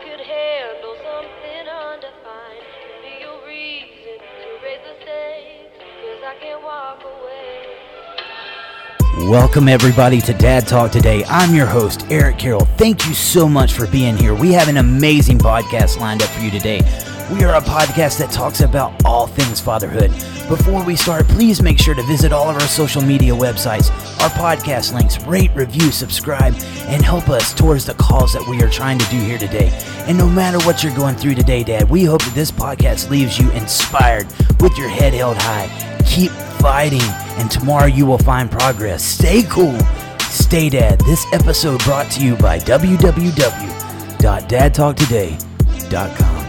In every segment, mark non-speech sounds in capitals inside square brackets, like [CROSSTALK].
Could handle something undefined. Be a reason to raise the stakes, cause I can't walk away. Welcome, everybody, to Dad Talk Today. I'm your host, Eric Carroll. Thank you so much for being here. We have an amazing podcast lined up for you today. We are a podcast that talks about all things fatherhood. Before we start, please make sure to visit all of our social media websites, our podcast links, rate, review, subscribe, and help us towards the cause that we are trying to do here today. And no matter what you're going through today, Dad, we hope that this podcast leaves you inspired with your head held high. Keep fighting, and tomorrow you will find progress. Stay cool. Stay dad. This episode brought to you by www.dadtalktoday.com.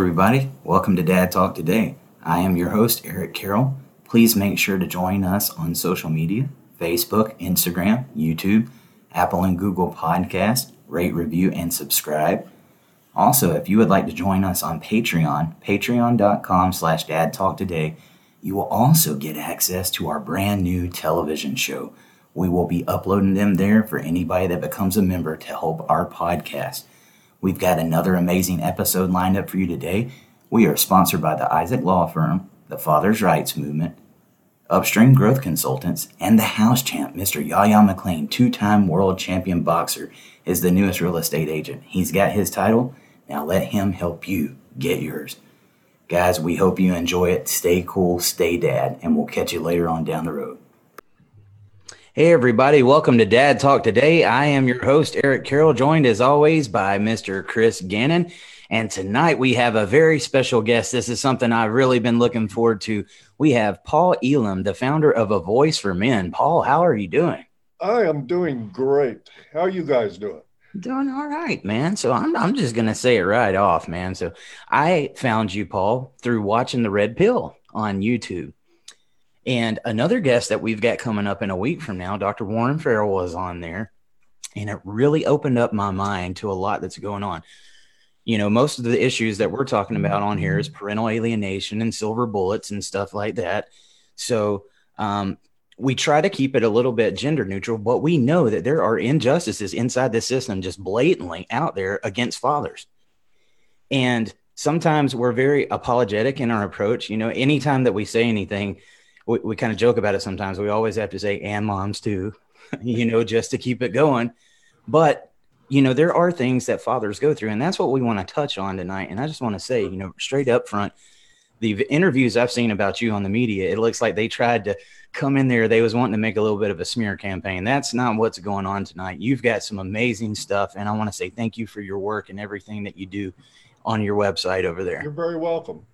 everybody, welcome to Dad Talk Today. I am your host, Eric Carroll. Please make sure to join us on social media Facebook, Instagram, YouTube, Apple and Google Podcast, rate, review, and subscribe. Also, if you would like to join us on Patreon, patreon.com slash Dad Talk Today, you will also get access to our brand new television show. We will be uploading them there for anybody that becomes a member to help our podcast. We've got another amazing episode lined up for you today. We are sponsored by the Isaac Law Firm, the Father's Rights Movement, Upstream Growth Consultants, and the house champ, Mr. Yaya McLean, two time world champion boxer, is the newest real estate agent. He's got his title. Now let him help you get yours. Guys, we hope you enjoy it. Stay cool, stay dad, and we'll catch you later on down the road. Hey, everybody, welcome to Dad Talk Today. I am your host, Eric Carroll, joined as always by Mr. Chris Gannon. And tonight we have a very special guest. This is something I've really been looking forward to. We have Paul Elam, the founder of A Voice for Men. Paul, how are you doing? I am doing great. How are you guys doing? Doing all right, man. So I'm I'm just gonna say it right off, man. So I found you, Paul, through watching the Red Pill on YouTube. And another guest that we've got coming up in a week from now, Dr. Warren Farrell was on there. And it really opened up my mind to a lot that's going on. You know, most of the issues that we're talking about on here is parental alienation and silver bullets and stuff like that. So um, we try to keep it a little bit gender neutral, but we know that there are injustices inside the system just blatantly out there against fathers. And sometimes we're very apologetic in our approach. You know, anytime that we say anything, we, we kind of joke about it sometimes. We always have to say, and moms too, [LAUGHS] you know, just to keep it going. But, you know, there are things that fathers go through, and that's what we want to touch on tonight. And I just want to say, you know, straight up front, the interviews I've seen about you on the media, it looks like they tried to come in there. They was wanting to make a little bit of a smear campaign. That's not what's going on tonight. You've got some amazing stuff, and I want to say thank you for your work and everything that you do on your website over there. You're very welcome.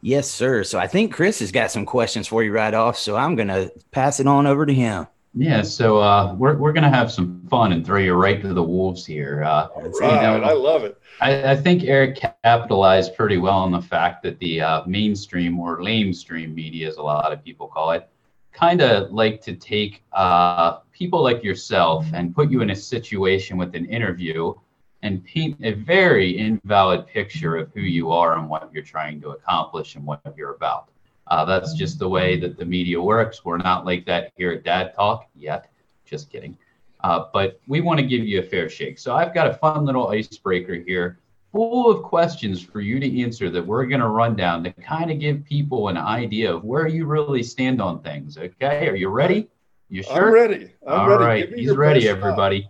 Yes, sir. So I think Chris has got some questions for you right off. So I'm going to pass it on over to him. Yeah, so uh, we're we're gonna have some fun and throw you right to the wolves here. Uh, All you right. know, I love it. I, I think Eric capitalized pretty well on the fact that the uh, mainstream or lamestream media, as a lot of people call it, kind of like to take uh, people like yourself and put you in a situation with an interview and paint a very invalid picture of who you are and what you're trying to accomplish and what you're about. Uh, that's just the way that the media works. We're not like that here at Dad Talk yet. Just kidding. Uh, but we want to give you a fair shake. So I've got a fun little icebreaker here full of questions for you to answer that we're going to run down to kind of give people an idea of where you really stand on things. Okay. Are you ready? You sure? I'm ready. I'm All ready. right, he's ready, best shot. everybody.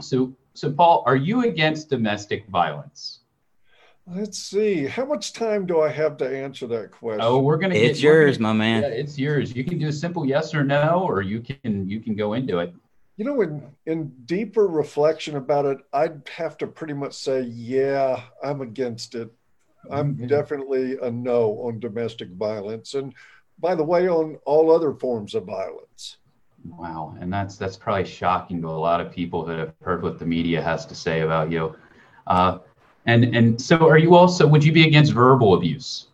So, so Paul, are you against domestic violence? Let's see. How much time do I have to answer that question? Oh, we're gonna. It's get, yours, gonna- my man. Yeah, it's yours. You can do a simple yes or no, or you can you can go into it. You know, in in deeper reflection about it, I'd have to pretty much say, yeah, I'm against it. I'm Mhm. definitely a no on domestic violence, and by the way, on all other forms of violence. Wow, and that's that's probably shocking to a lot of people that have heard what the media has to say about you. Uh, and and so, are you also? Would you be against verbal abuse?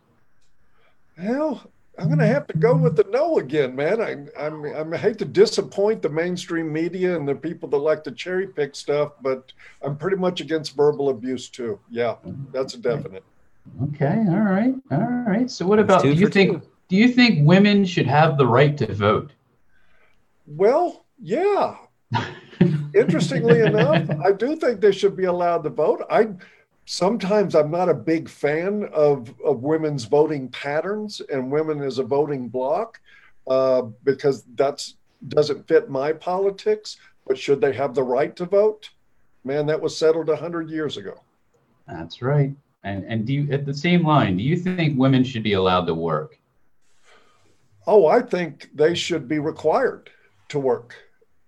Well, I'm going to have to go with the no again, man. I, I'm, I'm, I hate to disappoint the mainstream media and the people that like to cherry pick stuff, but I'm pretty much against verbal abuse too. Yeah, that's a definite. Okay, all right, all right. So what about do you think two. do you think women should have the right to vote? Well, yeah. Interestingly [LAUGHS] enough, I do think they should be allowed to vote. I sometimes I'm not a big fan of, of women's voting patterns and women as a voting bloc uh, because that's doesn't fit my politics. But should they have the right to vote? Man, that was settled hundred years ago. That's right. And and do you at the same line, do you think women should be allowed to work? Oh, I think they should be required to work.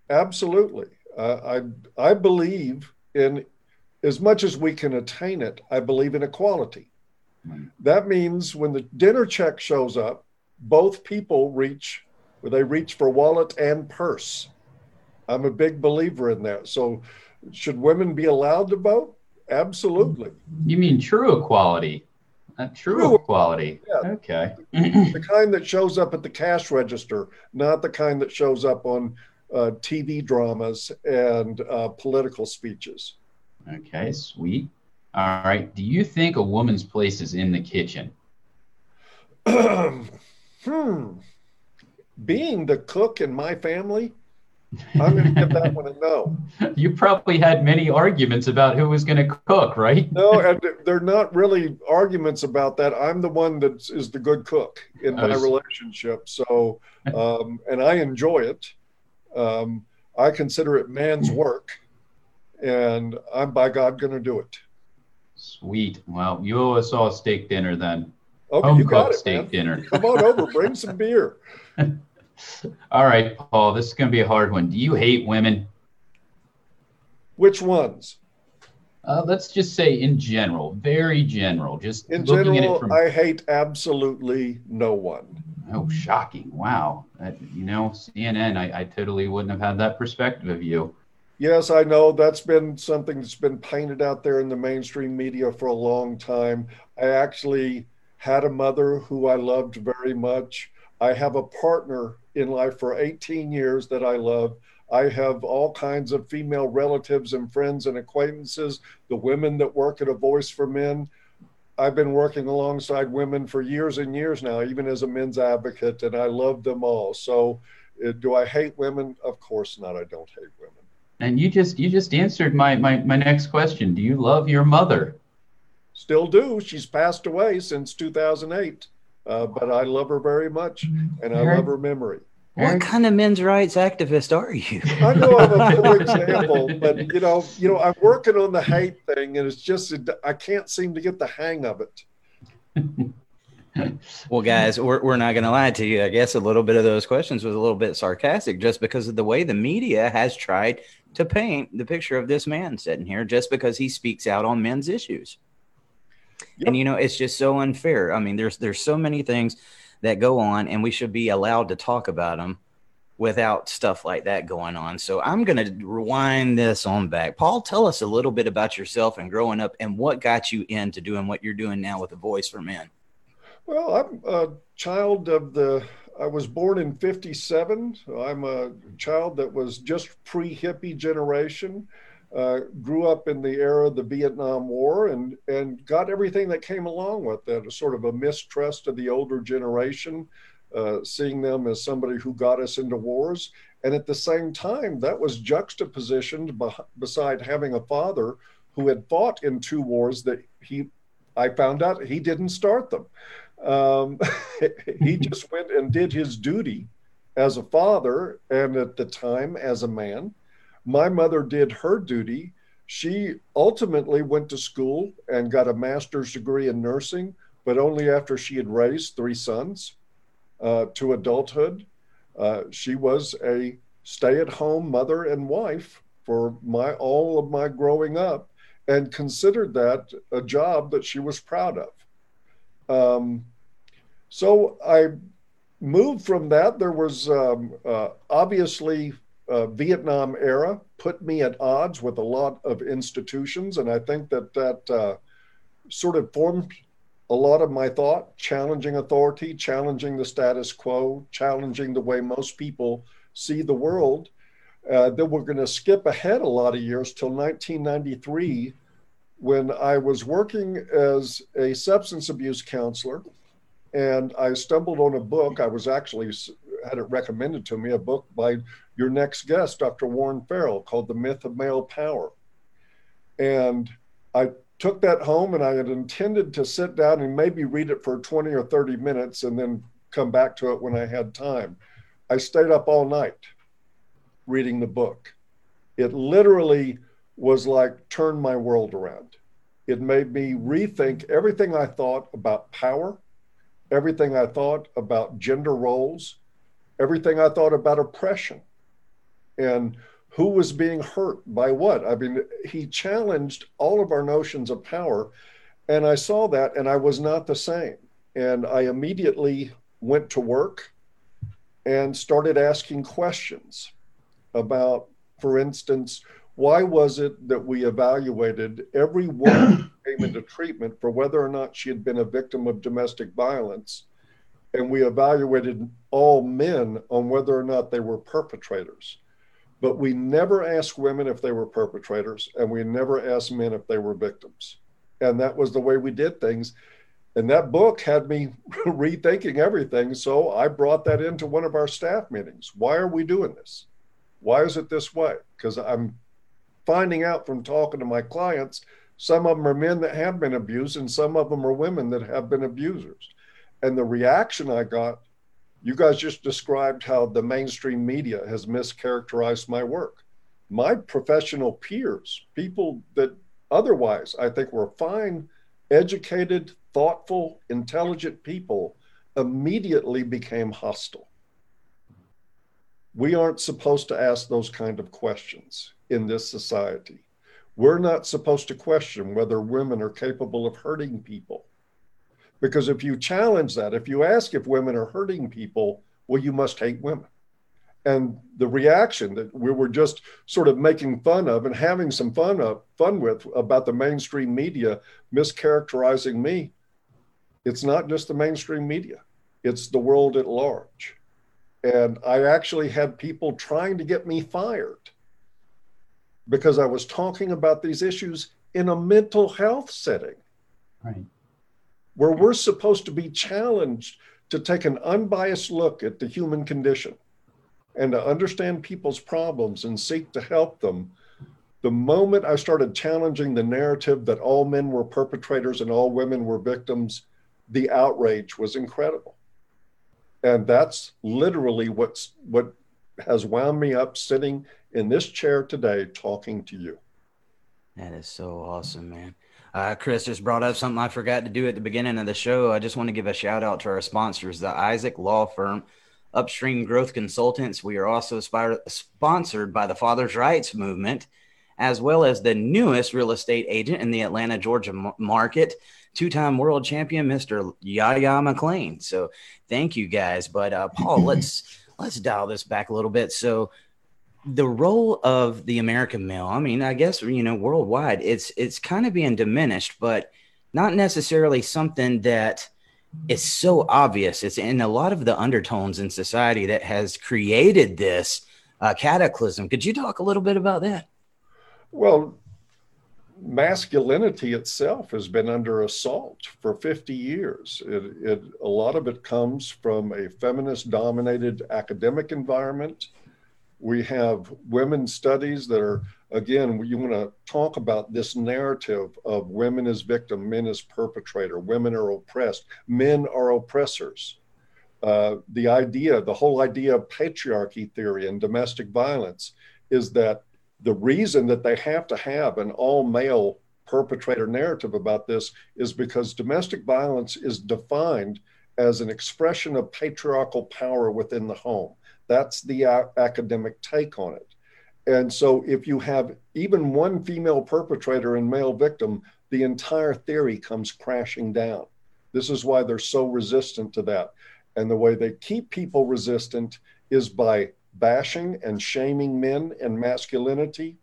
Absolutely. Uh, I I believe in as much as we can attain it. I believe in equality. That means when the dinner check shows up, both people reach where they reach for wallet and purse. I'm a big believer in that. So, should women be allowed to vote? Absolutely. You mean true equality? Uh, true, True equality. yeah. Okay. the kind that shows up at the cash register, not the kind that shows up on uh, TV dramas and uh, political speeches. okay, sweet. All right. Do you think a woman's place is in the kitchen? [CLEARS THROAT] hmm. Being the cook in my family, I'm going to give that one a no. [LAUGHS] You probably had many arguments about who was going to cook, right? No, and they're not really arguments about that. I'm the one that is the good cook in my was- relationship. So, um, and I enjoy it. Um, I consider it man's work, and I'm by God going to do it. Sweet. Well, you owe us all a steak dinner then. Okay, Home you got cooked steak man. dinner. Come on over, bring some beer. [LAUGHS] All right, Paul, this is going to be a hard one. Do you hate women? Which ones? Uh, let's just say in general, very general, just In looking at it general, from. I hate absolutely no one. Oh, shocking. Wow. That, you know, CNN, I, I totally wouldn't have had that perspective of you. Yes, I know that's been something that's been painted out there in the mainstream media for a long time. I actually had a mother who I loved very much. I have a partner in life for 18 years that I love. I have all kinds of female relatives and friends and acquaintances, the women that work at A Voice for Men. I've been working alongside women for years and years now, even as a men's advocate, and I love them all. So, uh, do I hate women? Of course not. I don't hate women. And you just you just answered my, my, my next question. Do you love your mother? Still do. She's passed away since 2008, uh, but I love her very much, and I love her memory. What kind of men's rights activist are you? I know I'm a poor [LAUGHS] example, but you know, you know, I'm working on the hate thing, and it's just I can't seem to get the hang of it. [LAUGHS] Well, guys, we're, we're not going to lie to you. I guess a little bit of those questions was a little bit sarcastic just because of the way the media has tried to paint the picture of this man sitting here just because he speaks out on men's issues. Yep. And you know, it's just so unfair. I mean, there's there's so many things that go on and we should be allowed to talk about them without stuff like that going on. So I'm going to rewind this on back. Paul, tell us a little bit about yourself and growing up and what got you into doing what you're doing now with the Voice for Men. Well, I'm a child of the. I was born in '57. So I'm a child that was just pre-hippie generation. Uh, grew up in the era of the Vietnam War and and got everything that came along with that. Sort of a mistrust of the older generation, uh, seeing them as somebody who got us into wars, and at the same time, that was juxtapositioned beside having a father who had fought in two wars that he. I found out he didn't start them. Um, [LAUGHS] he just went and did his duty as a father and at the time as a man. My mother did her duty. She ultimately went to school and got a master's degree in nursing, but only after she had raised three sons uh, to adulthood. Uh, she was a stay-at-home mother and wife for my all of my growing up, and considered that a job that she was proud of. Um, so I moved from that. There was um, uh, obviously uh, Vietnam era put me at odds with a lot of institutions, and I think that that uh, sort of formed a lot of my thought, challenging authority, challenging the status quo, challenging the way most people see the world. Uh, then we're going to skip ahead a lot of years till 1993 when I was working as a substance abuse counselor and I stumbled on a book. I was actually had it recommended to me, a book by your next guest, Dr. Warren Farrell, called The Myth of Male Power. And I took that home and I had intended to sit down and maybe read it for 20 or 30 minutes and then come back to it when I had time. I stayed up all night reading the book. It literally was like turned my world around. It made me rethink everything I thought about power, everything I thought about gender roles, everything I thought about oppression, and who was being hurt by what. I mean, he challenged all of our notions of power. And I saw that and I was not the same. And I immediately went to work and started asking questions about, for instance, why was it that we evaluated every woman who came into treatment for whether or not she had been a victim of domestic violence? And we evaluated all men on whether or not they were perpetrators. But we never asked women if they were perpetrators, and we never asked men if they were victims. And that was the way we did things. And that book had me [LAUGHS] rethinking everything. So I brought that into one of our staff meetings. Why are we doing this? Why is it this way? Because I'm finding out from talking to my clients, some of them are men that have been abused, and some of them are women that have been abusers. And the reaction I got you guys just described how the mainstream media has mischaracterized my work. My professional peers, people that otherwise I think were fine, educated, thoughtful, intelligent people, immediately became hostile. We aren't supposed to ask those kind of questions in this society. We're not supposed to question whether women are capable of hurting people. Because if you challenge that, if you ask if women are hurting people, well, you must hate women. And the reaction that we were just sort of making fun of and having some fun of fun with about the mainstream media mischaracterizing me, it's not just the mainstream media, it's the world at large. And I actually had people trying to get me fired because I was talking about these issues in a mental health setting. Right where we're supposed to be challenged to take an unbiased look at the human condition and to understand people's problems and seek to help them. The moment I started challenging the narrative that all men were perpetrators and all women were victims, the outrage was incredible. And that's literally what's what has wound me up sitting in this chair today talking to you. That is so awesome, man. Uh, Chris just brought up something I forgot to do at the beginning of the show. I just want to give a shout out to our sponsors, the Isaac Law Firm, Upstream Growth Consultants. We are also sponsored by the Father's Rights Movement, as well as the newest real estate agent in the Atlanta, Georgia market, two time world champion, Mr. Yaya McLean. So thank you guys. But uh, Paul, let's let's dial this back a little bit. So the role of the American male, I mean, I guess you know, worldwide, it's it's kind of being diminished, but not necessarily something that is so obvious. It's in a lot of the undertones in society that has created this uh, cataclysm. Could you talk a little bit about that? Well, masculinity itself has been under assault for 50 years. It, it, a lot of it comes from a feminist dominated academic environment we have women's studies that are, again, you want to talk about this narrative of women as victim, men as perpetrator, women are oppressed, men are oppressors. Uh, the idea, the whole idea of patriarchy theory and domestic violence is that the reason that they have to have an all male perpetrator narrative about this is because domestic violence is defined as an expression of patriarchal power within the home. That's the academic take on it. And so, if you have even one female perpetrator and male victim, the entire theory comes crashing down. This is why they're so resistant to that. And the way they keep people resistant is by bashing and shaming men and masculinity.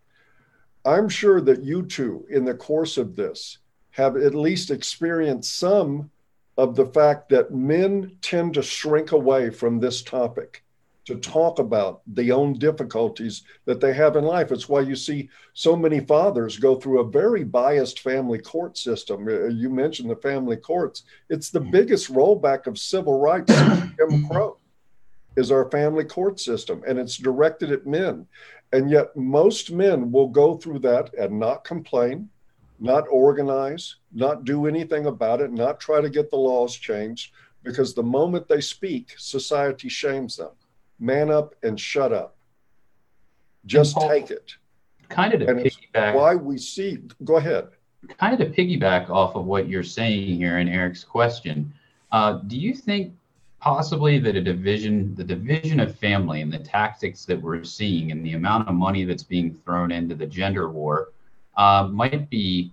I'm sure that you two, in the course of this, have at least experienced some of the fact that men tend to shrink away from this topic to talk about the own difficulties that they have in life. It's why you see so many fathers go through a very biased family court system. Uh, You mentioned the family courts. It's the biggest rollback of civil rights [COUGHS] Jim Crow is our family court system, and it's directed at men. And yet, most men will go through that and not complain, not organize, not do anything about it, not try to get the laws changed, because the moment they speak, society shames them. Man up and shut up. Just Paul, take it. Kind of to And piggyback. why we see, go ahead. kind of to piggyback off of what you're saying here in Eric's question, uh, do you think possibly that a division, the division of family and the tactics that we're seeing and the amount of money that's being thrown into the gender war uh, might be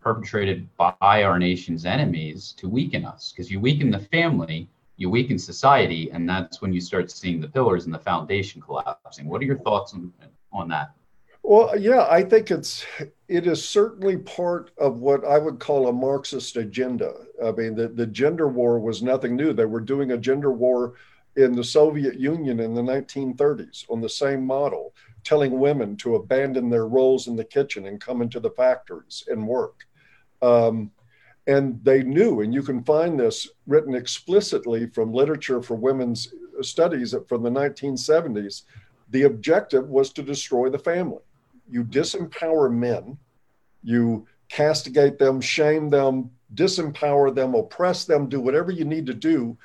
perpetrated by our nation's enemies to weaken us? Because you weaken the family, you weaken society, and that's when you start seeing the pillars and the foundation collapsing. What are your thoughts on, on that? Well, yeah, I think it's it is certainly part of what I would call a Marxist agenda. I mean, the, the gender war was nothing new. They were doing a gender war in the Soviet Union in the 1930s on the same model, telling women to abandon their roles in the kitchen and come into the factories and work. Um, and they knew, and you can find this written explicitly from literature for women's studies from the 1970s. The objective was to destroy the family you disempower men, you castigate them, shame them, disempower them, oppress them, do whatever you need to do,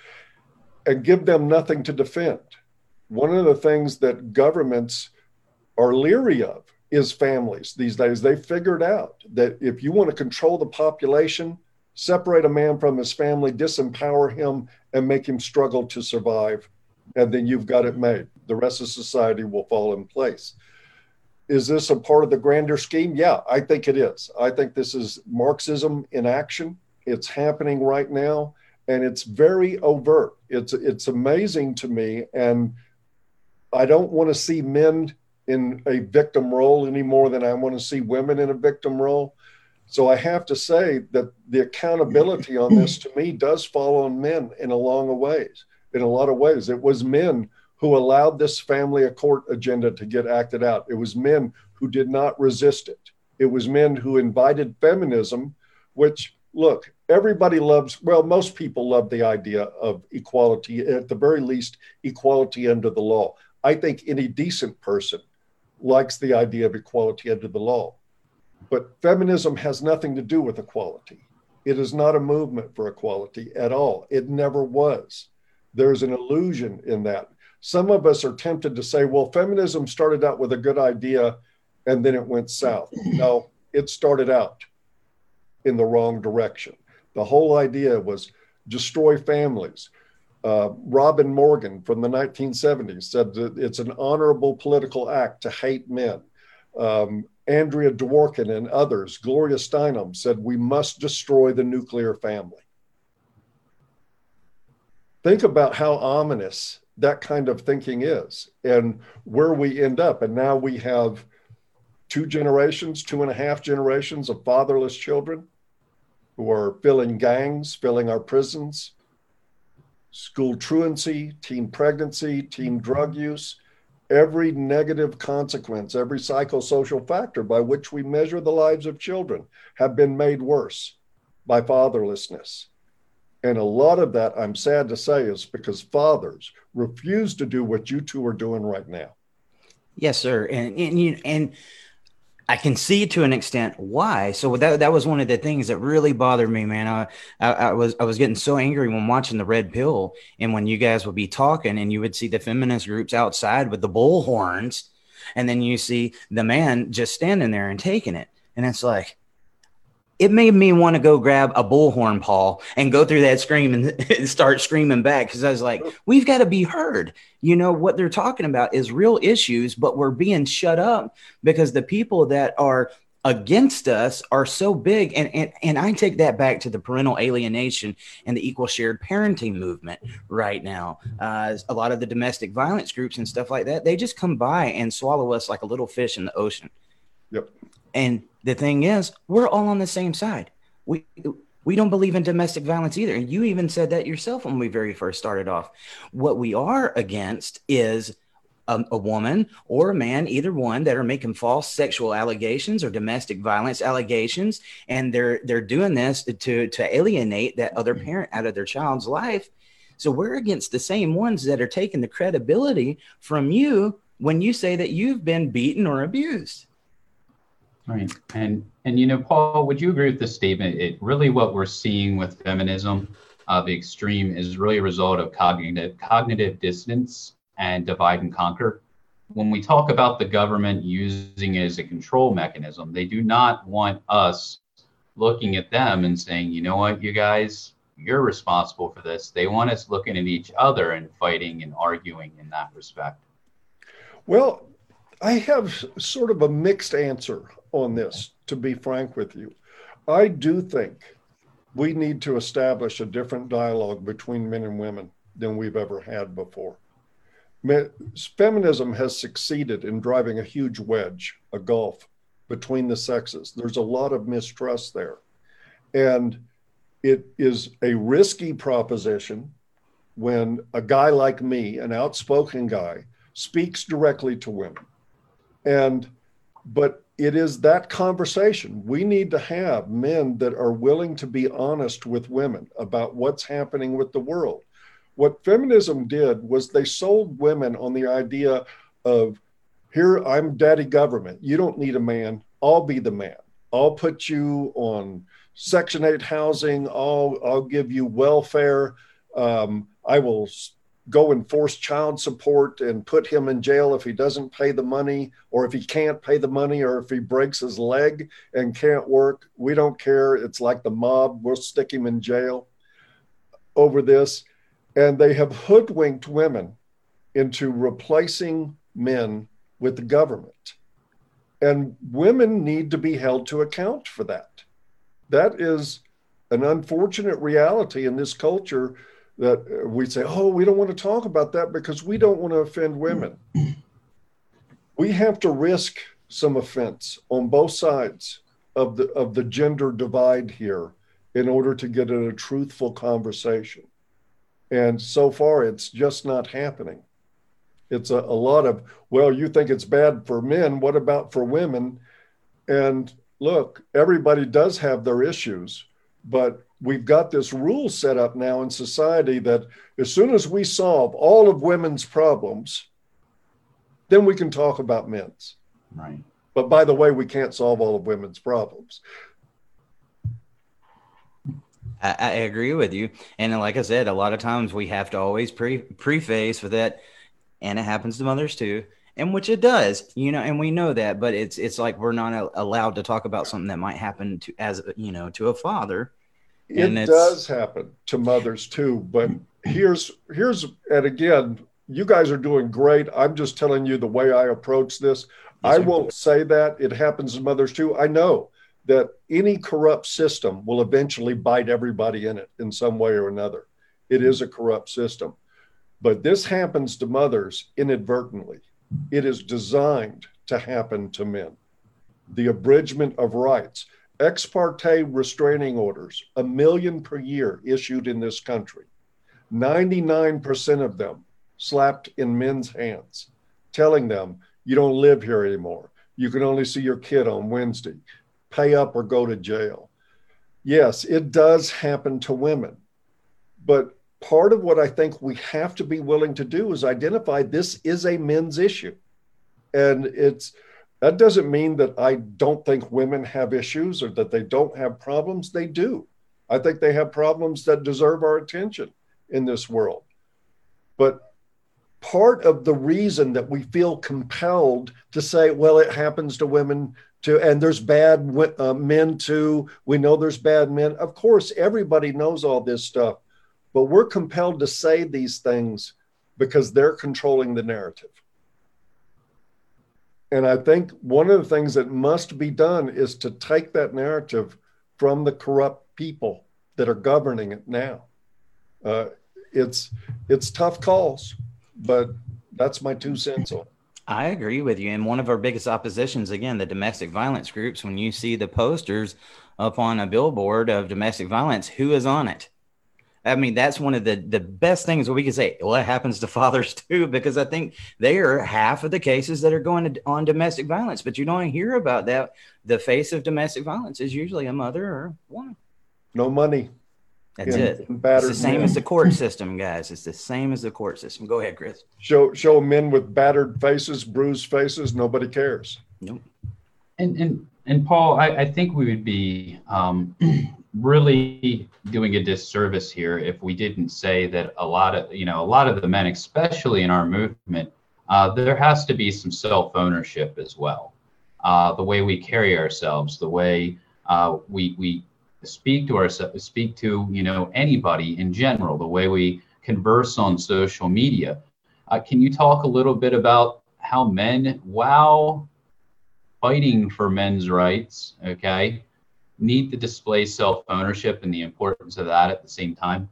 and give them nothing to defend. One of the things that governments are leery of is families these days. They figured out that if you want to control the population, separate a man from his family, disempower him, and make him struggle to survive, and then you've got it made. The rest of society will fall in place is this a part of the grander scheme? Yeah, I think it is. I think this is Marxism in action. It's happening right now, and it's very overt. It's it's amazing to me, and I don't want to see men in a victim role any more than I want to see women in a victim role. So I have to say that the accountability on this to me does fall on men in a long of ways. In a lot of ways, it was men who allowed this family court agenda to get acted out. It was men who did not resist it. It was men who invited feminism, which, look, everybody loves, well, most people love the idea of equality, at the very least, equality under the law. I think any decent person likes the idea of equality under the law. But feminism has nothing to do with equality. It is not a movement for equality at all. It never was. There's an illusion in that some of us are tempted to say, well, feminism started out with a good idea and then it went south. No, it started out in the wrong direction. The whole idea was destroy families. Uh, Robin Morgan from the 1970s said that it's an honorable political act to hate men. Um, Andrea Dworkin and others, Gloria Steinem said we must destroy the nuclear family. Think about how ominous that kind of thinking is and where we end up. And now we have two generations, two and a half generations of fatherless children who are filling gangs, filling our prisons, school truancy, teen pregnancy, teen drug use, every negative consequence, every psychosocial factor by which we measure the lives of children have been made worse by fatherlessness. And a lot of that, I'm sad to say, is because fathers refuse to do what you two are doing right now. Yes, sir. And and you and I can see to an extent why. So that that was one of the things that really bothered me, man. I, I, I was I was getting so angry when watching the Red Pill, and when you guys would be talking, and you would see the feminist groups outside with the bull horns, and then you see the man just standing there and taking it, and it's like it made me want to go grab a bullhorn, Paul, and go through that scream and [LAUGHS] start screaming back because I was like, we've got to be heard. You know, what they're talking about is real issues, but we're being shut up because the people that are against us are so big. And, and, and I take that back to the parental alienation and the equal shared parenting movement right now. Uh, a lot of the domestic violence groups and stuff like that, they just come by and swallow us like a little fish in the ocean. Yep. And the thing is, we're all on the same side. We We don't believe in domestic violence either. And you even said that yourself when we very first started off. What we are against is a, a, woman or a man, either one, that are making false sexual allegations or domestic violence allegations, and they're they're doing this to to alienate that other mm-hmm. parent out of their child's life. So we're against the same ones that are taking the credibility from you when you say that you've been beaten or abused. Right, and and you know, Paul, would you agree with this statement? It really what we're seeing with feminism, uh, the extreme, is really a result of cognitive cognitive dissonance and divide and conquer. When we talk about the government using it as a control mechanism, they do not want us looking at them and saying, you know what, you guys, you're responsible for this. They want us looking at each other and fighting and arguing in that respect. Well, I have sort of a mixed answer on this, to be frank with you. I do think we need to establish a different dialogue between men and women than we've ever had before feminism has succeeded in driving a huge wedge, a gulf between the sexes. There's a lot of mistrust there. And it is a risky proposition when a guy like me, an outspoken guy, speaks directly to women. And, but it is that conversation. We need to have men that are willing to be honest with women about what's happening with the world. What feminism did was they sold women on the idea of here i'm daddy government. You don't need a man. I'll be the man. I'll put you on section 8 housing. I'll i'll give you welfare. Um, i will go and force child support and put him in jail if he doesn't pay the money or if he can't pay the money or if he breaks his leg and can't work we don't care it's like the mob we'll stick him in jail over this and they have hoodwinked women into replacing men with the government. And women need to be held to account for that. That is an unfortunate reality in this culture that uh, we say, oh, we don't want to talk about that because we don't want to offend women. [CLEARS THROAT] We have to risk some offense on both sides of the of the gender divide here in order to get at a truthful conversation. And so far, it's just not happening. It's a, a lot of, well, you think it's bad for men. What about for women? And look, everybody does have their issues, but we've got this rule set up now in society that as soon as we solve all of women's problems, then we can talk about men's. Right. But by the way, we can't solve all of women's problems. I, I, agree with you. And like I said, a lot of times we have to always pre preface with that, and it happens to mothers too, and which it does, you know, and we know that, but it's it's like we're not allowed to talk about something that might happen to as you know to a father. It does happen to mothers too, but here's here's and again, you guys are doing great. I'm just telling you the way I approach this. I won't say that it happens to mothers too. I know that any corrupt system will eventually bite everybody in it in some way or another. It is a corrupt system. But this happens to mothers inadvertently. It is designed to happen to men. The abridgment of rights, ex parte restraining orders, a million per year issued in this country, 99% of them slapped in men's hands, telling them, you don't live here anymore. You can only see your kid on Wednesday pay up or go to jail. Yes, it does happen to women. But part of what I think we have to be willing to do is identify this is a men's issue. And it's that doesn't mean that I don't think women have issues or that they don't have problems. They do. I think they have problems that deserve our attention in this world. But part of the reason that we feel compelled to say, well, it happens to women to and there's bad uh, men too we know there's bad men of course everybody knows all this stuff but we're compelled to say these things because they're controlling the narrative and i think one of the things that must be done is to take that narrative from the corrupt people that are governing it now uh, it's it's tough calls but that's my two cents on I agree with you. And one of our biggest oppositions, again, the domestic violence groups, when you see the posters up on a billboard of domestic violence, who is on it? I mean, that's one of the, the best things that we can say. Well, it happens to [LAUGHS] fathers too, because I think they are half of the cases that are going on domestic violence. But you don't hear about that. The face of domestic violence is usually a mother or one. No money. That's it. It's battered the same men. as the court system, guys. It's the same as the court system. Go ahead, Chris. Show show men with battered faces, bruised faces. Nobody cares. Nope. And and and Paul, I, I think we would be um, [CLEARS THROAT] really doing a disservice here if we didn't say that a lot of you know a lot of the men, especially in our movement, uh, there has to be some self ownership as well. Uh, the way we carry ourselves, the way uh, we we speak to ourselves, speak to you know anybody in general, the way we converse on social media. Uh, can you talk a little bit about how men, wow, fighting for men's rights, okay, need to display self ownership and the importance of that at the same time?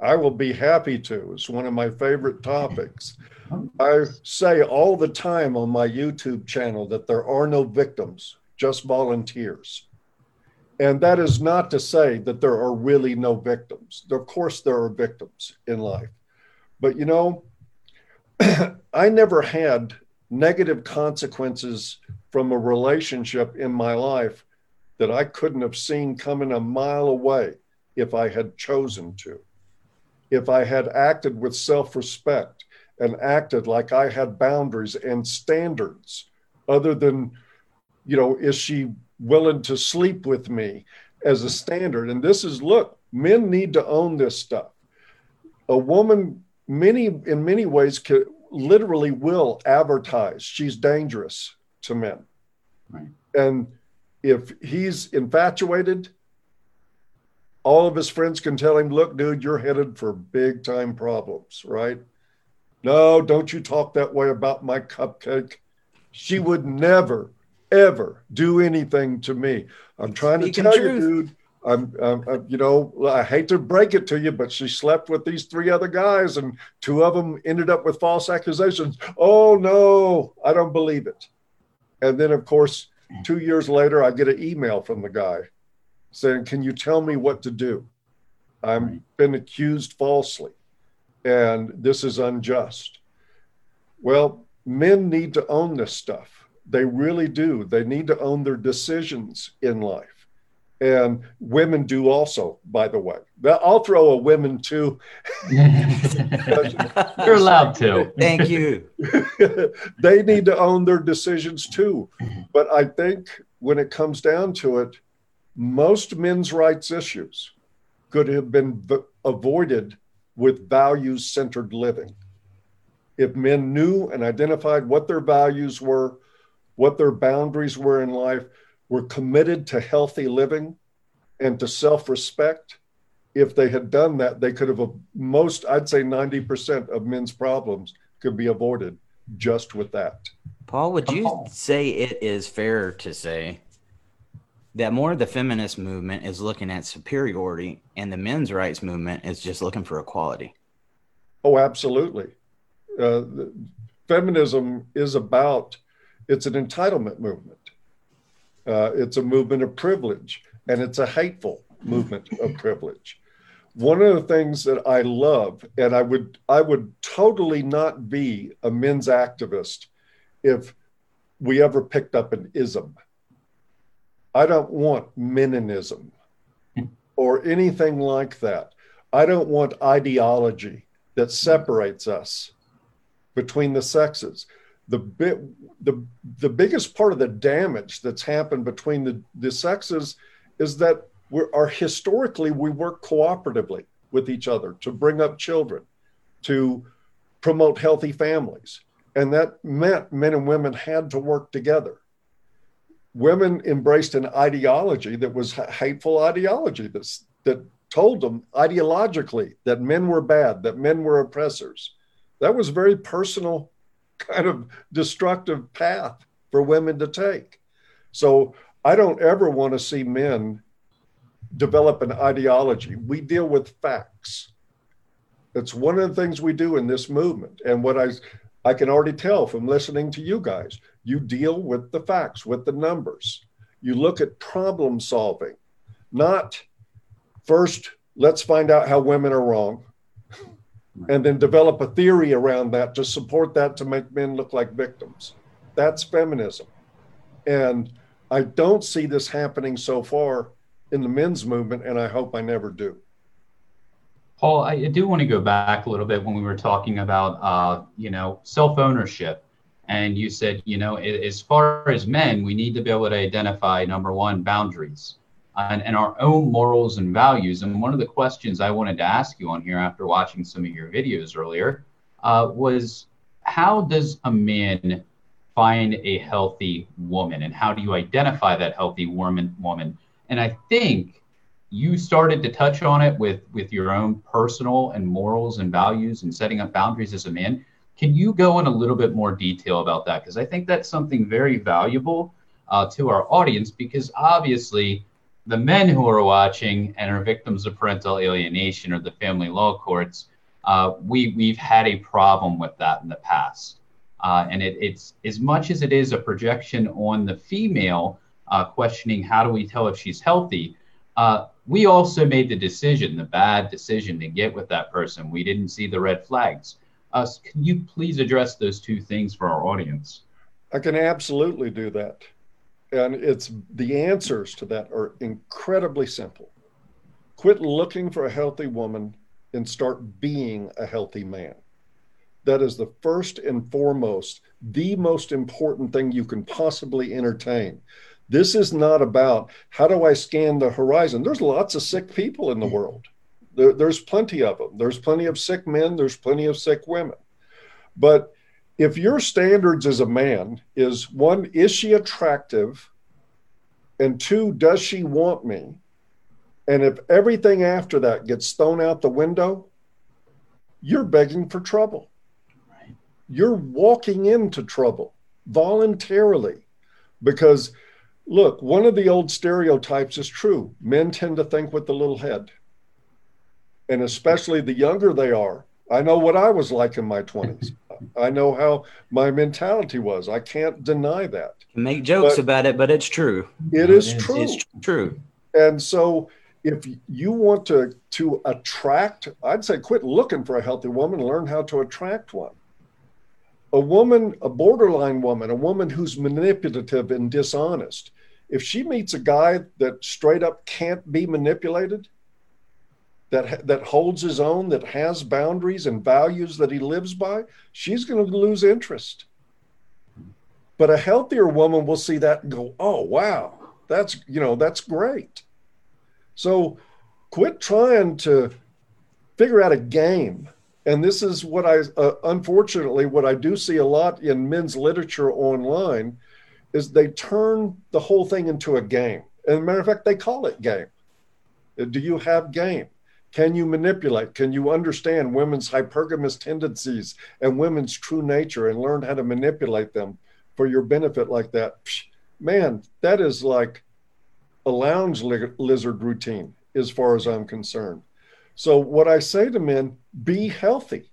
I will be happy to. It's one of my favorite topics. Oh. I say all the time on my YouTube channel that there are no victims, just volunteers. And that is not to say that there are really no victims. Of course, there are victims in life. But you know, [CLEARS THROAT] I never had negative consequences from a relationship in my life that I couldn't have seen coming a mile away if I had chosen to. If I had acted with self respect and acted like I had boundaries and standards, other than, you know, is she willing to sleep with me as a standard? And this is look, men need to own this stuff. A woman, many in many ways, can, literally will advertise she's dangerous to men. Right. And if he's infatuated, all of his friends can tell him, look, dude, you're headed for big time problems, right? No, don't you talk that way about my cupcake. She would never, ever do anything to me. I'm trying Speaking to tell truth. you, dude. I'm, I'm, I'm- you know, I hate to break it to you, but she slept with these three other guys, and two of them ended up with false accusations. Oh no, I don't believe it. And then, of course, two years later, I get an email from the guy saying, "Can you tell me what to do? I've been accused falsely, and this is unjust." Well, men need to own this stuff. They really do. They need to own their decisions in life. And women do also, by the way. I'll throw a women too. [LAUGHS] You're allowed to. Thank you. [LAUGHS] they need to own their decisions too. Mm-hmm. But I think when it comes down to it, most men's rights issues could have been v- avoided with values centered living. If men knew and identified what their values were, what their boundaries were in life, were committed to healthy living and to self respect, if they had done that, they could have, most, I'd say 90% of men's problems could be avoided just with that. Paul, would you say it is fair to say that more of the feminist movement is looking at superiority and the men's rights movement is just looking for equality? Oh, absolutely. Uh, feminism is about, it's an entitlement movement. Uh, it's a movement of privilege, and it's a hateful movement of privilege. One of the things that I love, and I would, I would totally not be a men's activist if we ever picked up an ism. I don't want meninism or anything like that. I don't want ideology that separates us between the sexes. The bit the the biggest part of the damage that's happened between the, the sexes is that we're are historically we work cooperatively with each other to bring up children, to promote healthy families. And that meant men and women had to work together. Women embraced an ideology that was hateful ideology that's, that told them ideologically that men were bad, that men were oppressors. That was very personal, kind of destructive path for women to take. So I don't ever want to see men develop an ideology. We deal with facts. That's one of the things we do in this movement. And what I I can already tell from listening to you guys, you deal with the facts, with the numbers. You look at problem solving, not first, let's find out how women are wrong, and then develop a theory around that to support that to make men look like victims. That's feminism. And I don't see this happening so far in the men's movement, and I hope I never do. Paul, I do want to go back a little bit when we were talking about, uh, you know, self ownership. And you said, you know, as far as men, we need to be able to identify number one, boundaries and, and our own morals and values. And one of the questions I wanted to ask you on here after watching some of your videos earlier uh, was how does a man find a healthy woman? And how do you identify that healthy woman woman? And i think you started to touch on it with with your own personal and morals and values and setting up boundaries as a man. Can you go in a little bit more detail about that? Because i think that's something very valuable uh, to our audience because obviously the men who are watching and are victims of parental alienation or the family law courts uh, we we've had a problem with that in the past uh, and it, it's as much as it is a projection on the female uh, questioning how do we tell if she's healthy. Uh, we also made the decision, the bad decision to get with that person. We didn't see the red flags. Uh, can you please address those two things for our audience? I can absolutely do that. And it's the answers to that are incredibly simple. Quit looking for a healthy woman and start being a healthy man. That is the first and foremost, the most important thing you can possibly entertain. This is not about how do I scan the horizon. There's lots of sick people in the mm-hmm. world. There, there's plenty of them. There's plenty of sick men. There's plenty of sick women. But if your standards as a man is one, is she attractive? And two, does she want me? And if everything after that gets thrown out the window, you're begging for trouble. You're walking into trouble voluntarily because look one of the old stereotypes is true. Men tend to think with the little head. And especially the younger they are. I know what i was like in my 20s i know how my mentality was. I can't deny that. Make jokes but about it but it's true. It is true. It's true. And so if you want to to attract i'd say quit looking for a healthy woman learn how to attract one. A woman, a borderline woman, a woman who's manipulative and dishonest, if she meets a guy that straight up can't be manipulated, that that holds his own, that has boundaries and values that he lives by, she's going to lose interest. But a healthier woman will see that and go, "Oh, wow. That's, you know, that's great." So quit trying to figure out a game and this is what I, uh, unfortunately, what I do see a lot in men's literature online is they turn the whole thing into a game. And a matter of fact, they call it game. Do you have game? Can you manipulate? Can you understand women's hypergamous tendencies and women's true nature and learn how to manipulate them for your benefit like that? Man, that is like a lounge lizard routine as far as I'm concerned. So, what I say to men be healthy,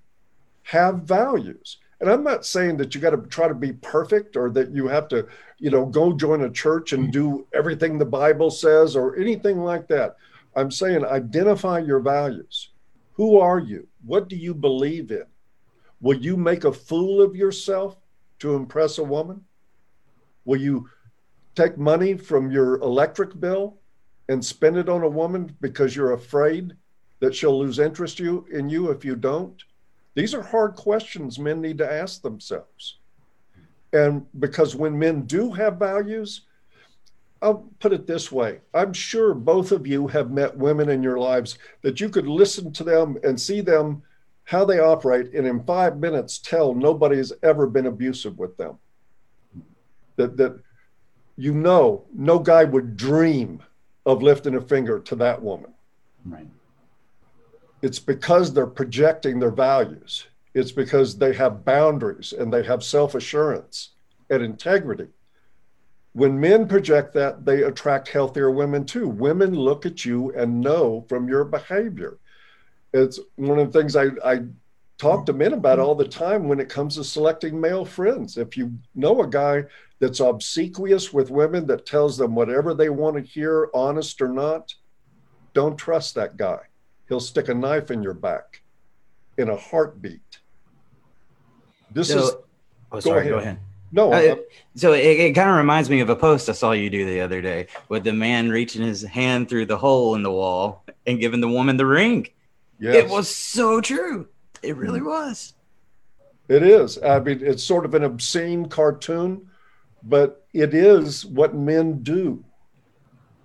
have values. And I'm not saying that you got to try to be perfect or that you have to, you know, go join a church and do everything the Bible says or anything like that. I'm saying identify your values. Who are you? What do you believe in? Will you make a fool of yourself to impress a woman? Will you take money from your electric bill and spend it on a woman because you're afraid that she'll lose interest you in you if you don't? These are hard questions men need to ask themselves. And because when men do have values, I'll put it this way I'm sure both of you have met women in your lives that you could listen to them and see them how they operate, and in five minutes tell nobody has ever been abusive with them. That, that you know, no guy would dream of lifting a finger to that woman. Right. It's because they're projecting their values. It's because they have boundaries and they have self assurance and integrity. When men project that, they attract healthier women too. Women look at you and know from your behavior. It's one of the things I, I talk to men about all the time when it comes to selecting male friends. If you know a guy that's obsequious with women that tells them whatever they want to hear, honest or not, don't trust that guy. He'll stick a knife in your back in a heartbeat. This So- is Oh, sorry. Go ahead. ahead. No. Uh, So it, it kind of reminds me of a post I saw you do the other day with the man reaching his hand through the hole in the wall and giving the woman the ring. yes. It was so true. It really was. It is. I mean, it's sort of an obscene cartoon, but it is what men do,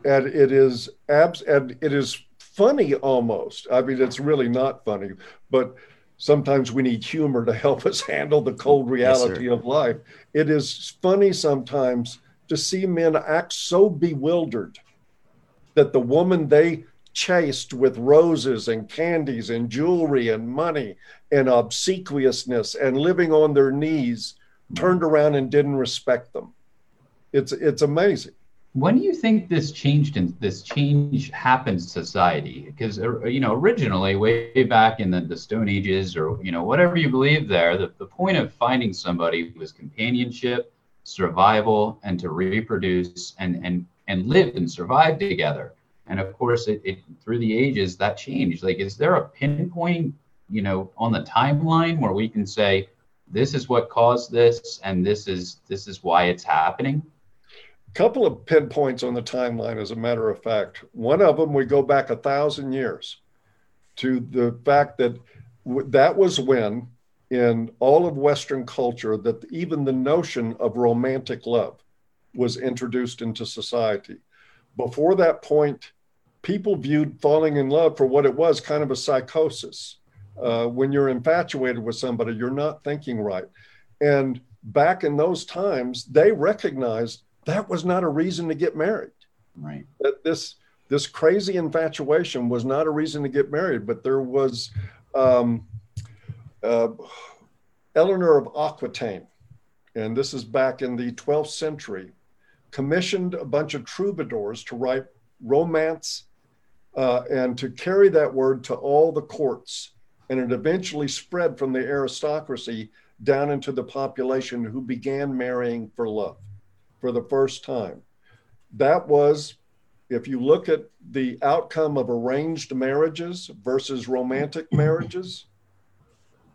and it is abs and it is funny almost. I mean, it's really not funny, but sometimes we need humor to help us handle the cold Yes, reality of life. It is funny sometimes to see men act so bewildered that the woman they chased with roses and candies and jewelry and money and obsequiousness and living on their knees mm-hmm. turned around and didn't respect them. It's it's amazing. When do you think this changed in this change happened society? Because uh, you know, originally, way back in the, the Stone Ages, or you know, whatever you believe there, the, the point of finding somebody was companionship, survival, and to reproduce and and and live and survive together. And of course, it, it through the ages that changed. Like, is there a pinpoint, you know, on the timeline where we can say this is what caused this, and this is this is why it's happening? Couple of pinpoints on the timeline, as a matter of fact. One of them, we go back a thousand years to the fact that w- that was when, in all of Western culture, that even the notion of romantic love was introduced into society. Before that point, people viewed falling in love for what it was kind of a psychosis. Uh, when you're infatuated with somebody, you're not thinking right. And back in those times, they recognized that was not a reason to get married. Right. That this this crazy infatuation was not a reason to get married, but there was um, uh, Eleanor of Aquitaine, and this is back in the 12th century, commissioned a bunch of troubadours to write romance uh, and to carry that word to all the courts. And it eventually spread from the aristocracy down into the population who began marrying for love for the first time. That was, if you look at the outcome of arranged marriages versus romantic [LAUGHS] marriages,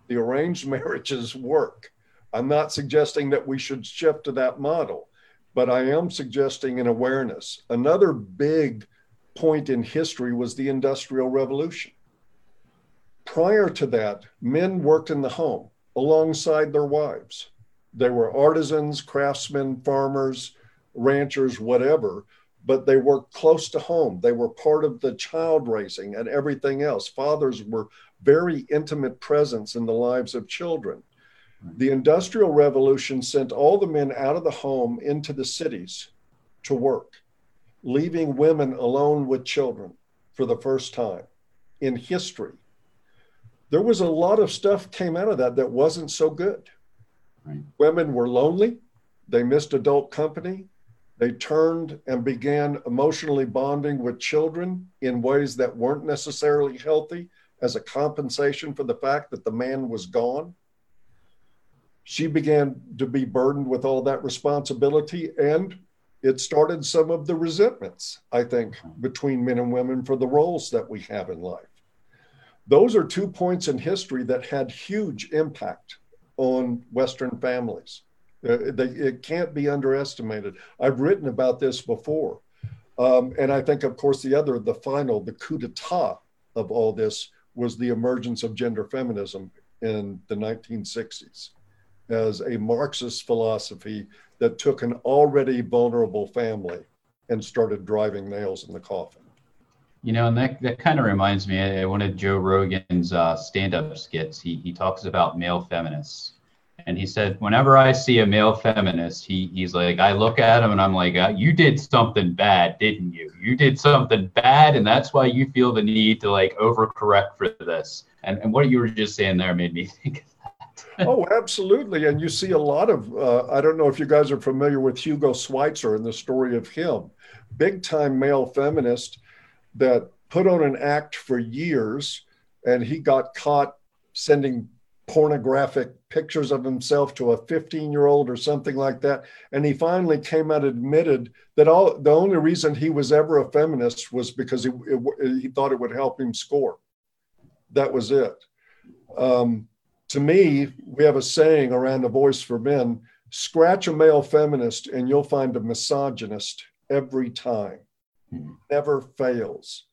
the arranged marriages work. I'm not suggesting that we should shift to that model, but I am suggesting an awareness. Another big point in history was the Industrial Revolution. Prior to that, men worked in the home alongside their wives. They were artisans, craftsmen, farmers, ranchers, whatever, but they worked close to home. They were part of the child raising and everything else. Fathers were very intimate presence in the lives of children. The Industrial Revolution sent all the men out of the home into the cities to work, leaving women alone with children for the first time in history. There was a lot of stuff came out of that that wasn't so good. Right. Women were lonely, they missed adult company, they turned and began emotionally bonding with children in ways that weren't necessarily healthy as a compensation for the fact that the man was gone. She began to be burdened with all that responsibility, and it started some of the resentments, I think, between men and women for the roles that we have in life. Those are two points in history that had huge impact on Western families. Uh, they, it can't be underestimated. I've written about this before. Um, and I think, of course, the other, the final, the coup d'etat of all this was the emergence of gender feminism in the 1960s as a Marxist philosophy that took an already vulnerable family and started driving nails in the coffin. You know, and that, that kind of reminds me of one of Joe Rogan's uh, stand-up skits. He he talks about male feminists, and he said, whenever I see a male feminist, he he's like, I look at him and I'm like, uh, you did something bad, didn't you? You did something bad, and that's why you feel the need to like overcorrect for this. And and what you were just saying there made me [LAUGHS] think. oh, absolutely. And you see a lot of, uh, I don't know if you guys are familiar with Hugo Schwyzer and the story of him, big time male feminist that put on an act for years and he got caught sending pornographic pictures of himself to a 15 year old or something like that. And he finally came out and admitted that all the only reason he was ever a feminist was because he, it, he thought it would help him score. That was it. Um, to me, we have a saying around the voice for men scratch a male feminist and you'll find a misogynist every time. Hmm. Never fails.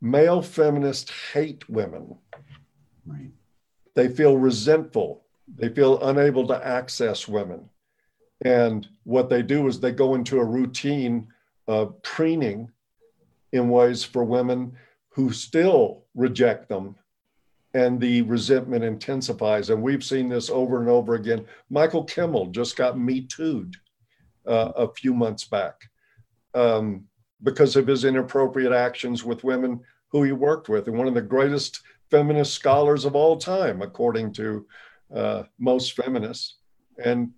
Male feminists hate women. Right. They feel resentful. They feel unable to access women. And what they do is they go into a routine of preening in ways for women who still reject them. And the resentment intensifies. And we've seen this over and over again. Michael Kimmel just got Me Too'd uh, a few months back um, because of his inappropriate actions with women who he worked with. And one of the greatest feminist scholars of all time, according to uh, most feminists. And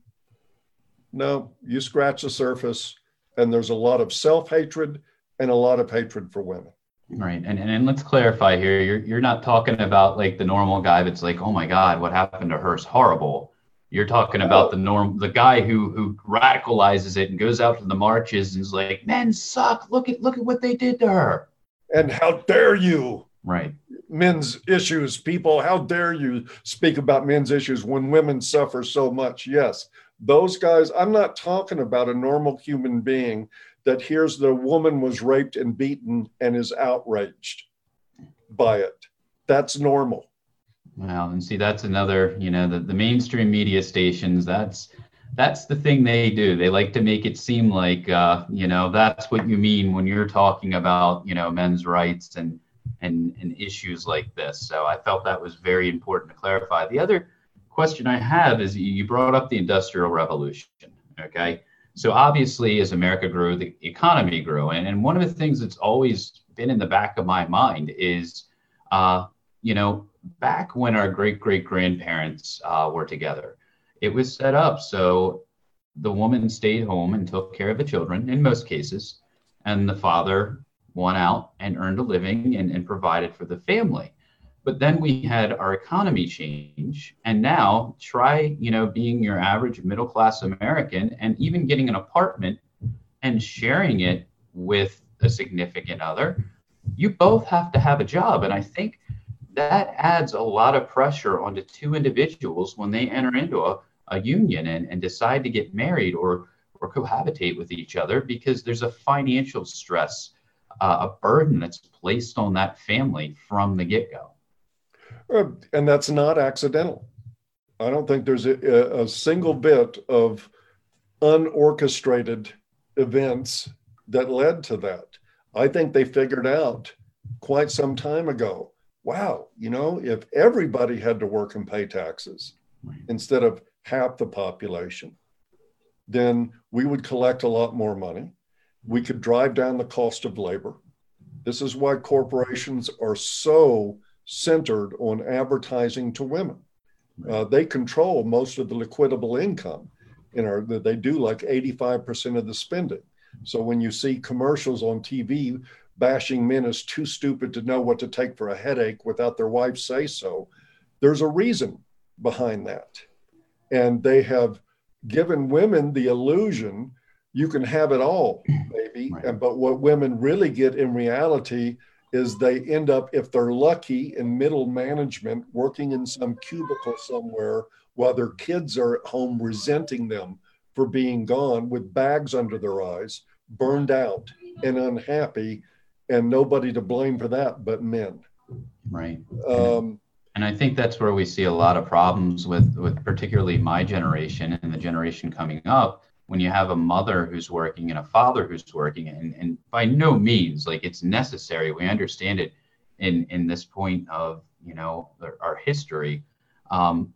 no, you scratch the surface, and there's a lot of self hatred and a lot of hatred for women. Right. And, and, and let's clarify here you're, you're not talking about like the normal guy that's like, oh my God, what happened to her is horrible. You're talking about the norm, the guy who who radicalizes it and goes out to the marches and is like, men suck. Look at look at what they did to her. And how dare you? Right men's issues. People, how dare you speak about men's issues when women suffer so much? Yes, those guys, I'm not talking about a normal human being that hears the woman was raped and beaten and is outraged by it. That's normal. Wow. And see, that's another, you know, the, the mainstream media stations, that's that's the thing they do. They like to make it seem like, uh, you know, that's what you mean when you're talking about, you know, men's rights and and, and issues like this. So I felt that was very important to clarify. The other question I have is you brought up the Industrial Revolution. Okay. So obviously, as America grew, the economy grew. And, and one of the things that's always been in the back of my mind is, uh, you know, back when our great great grandparents uh, were together, it was set up so the woman stayed home and took care of the children in most cases, and the father went out and earned a living and, and provided for the family. But then we had our economy change, and now try, you know, being your average middle class American and even getting an apartment and sharing it with a significant other. You both have to have a job, and I think that adds a lot of pressure onto two individuals when they enter into a, a union and, and decide to get married or or cohabitate with each other because there's a financial stress uh, a burden that's placed on that family from the get go. Uh, and that's not accidental. I don't think there's a, a single bit of unorchestrated events that led to that. I think they figured out quite some time ago wow, you know, if everybody had to work and pay taxes right. instead of half the population, then we would collect a lot more money we could drive down the cost of labor. This is why corporations are so centered on advertising to women. Uh, they control most of the liquidable income in our they do like 85% of the spending. So when you see commercials on TV bashing men as too stupid to know what to take for a headache without their wife say so, there's a reason behind that. And they have given women the illusion you can have it all, maybe. Right. And but what women really get in reality is they end up, if they're lucky, in middle management, working in some cubicle somewhere while their kids are at home resenting them for being gone with bags under their eyes, burned out and unhappy, and nobody to blame for that but men. Right. Um, and I think that's where we see a lot of problems with, with particularly my generation and the generation coming up when you have a mother who's working and a father who's working and, and by no means like it's necessary we understand it in in this point of you know our history um,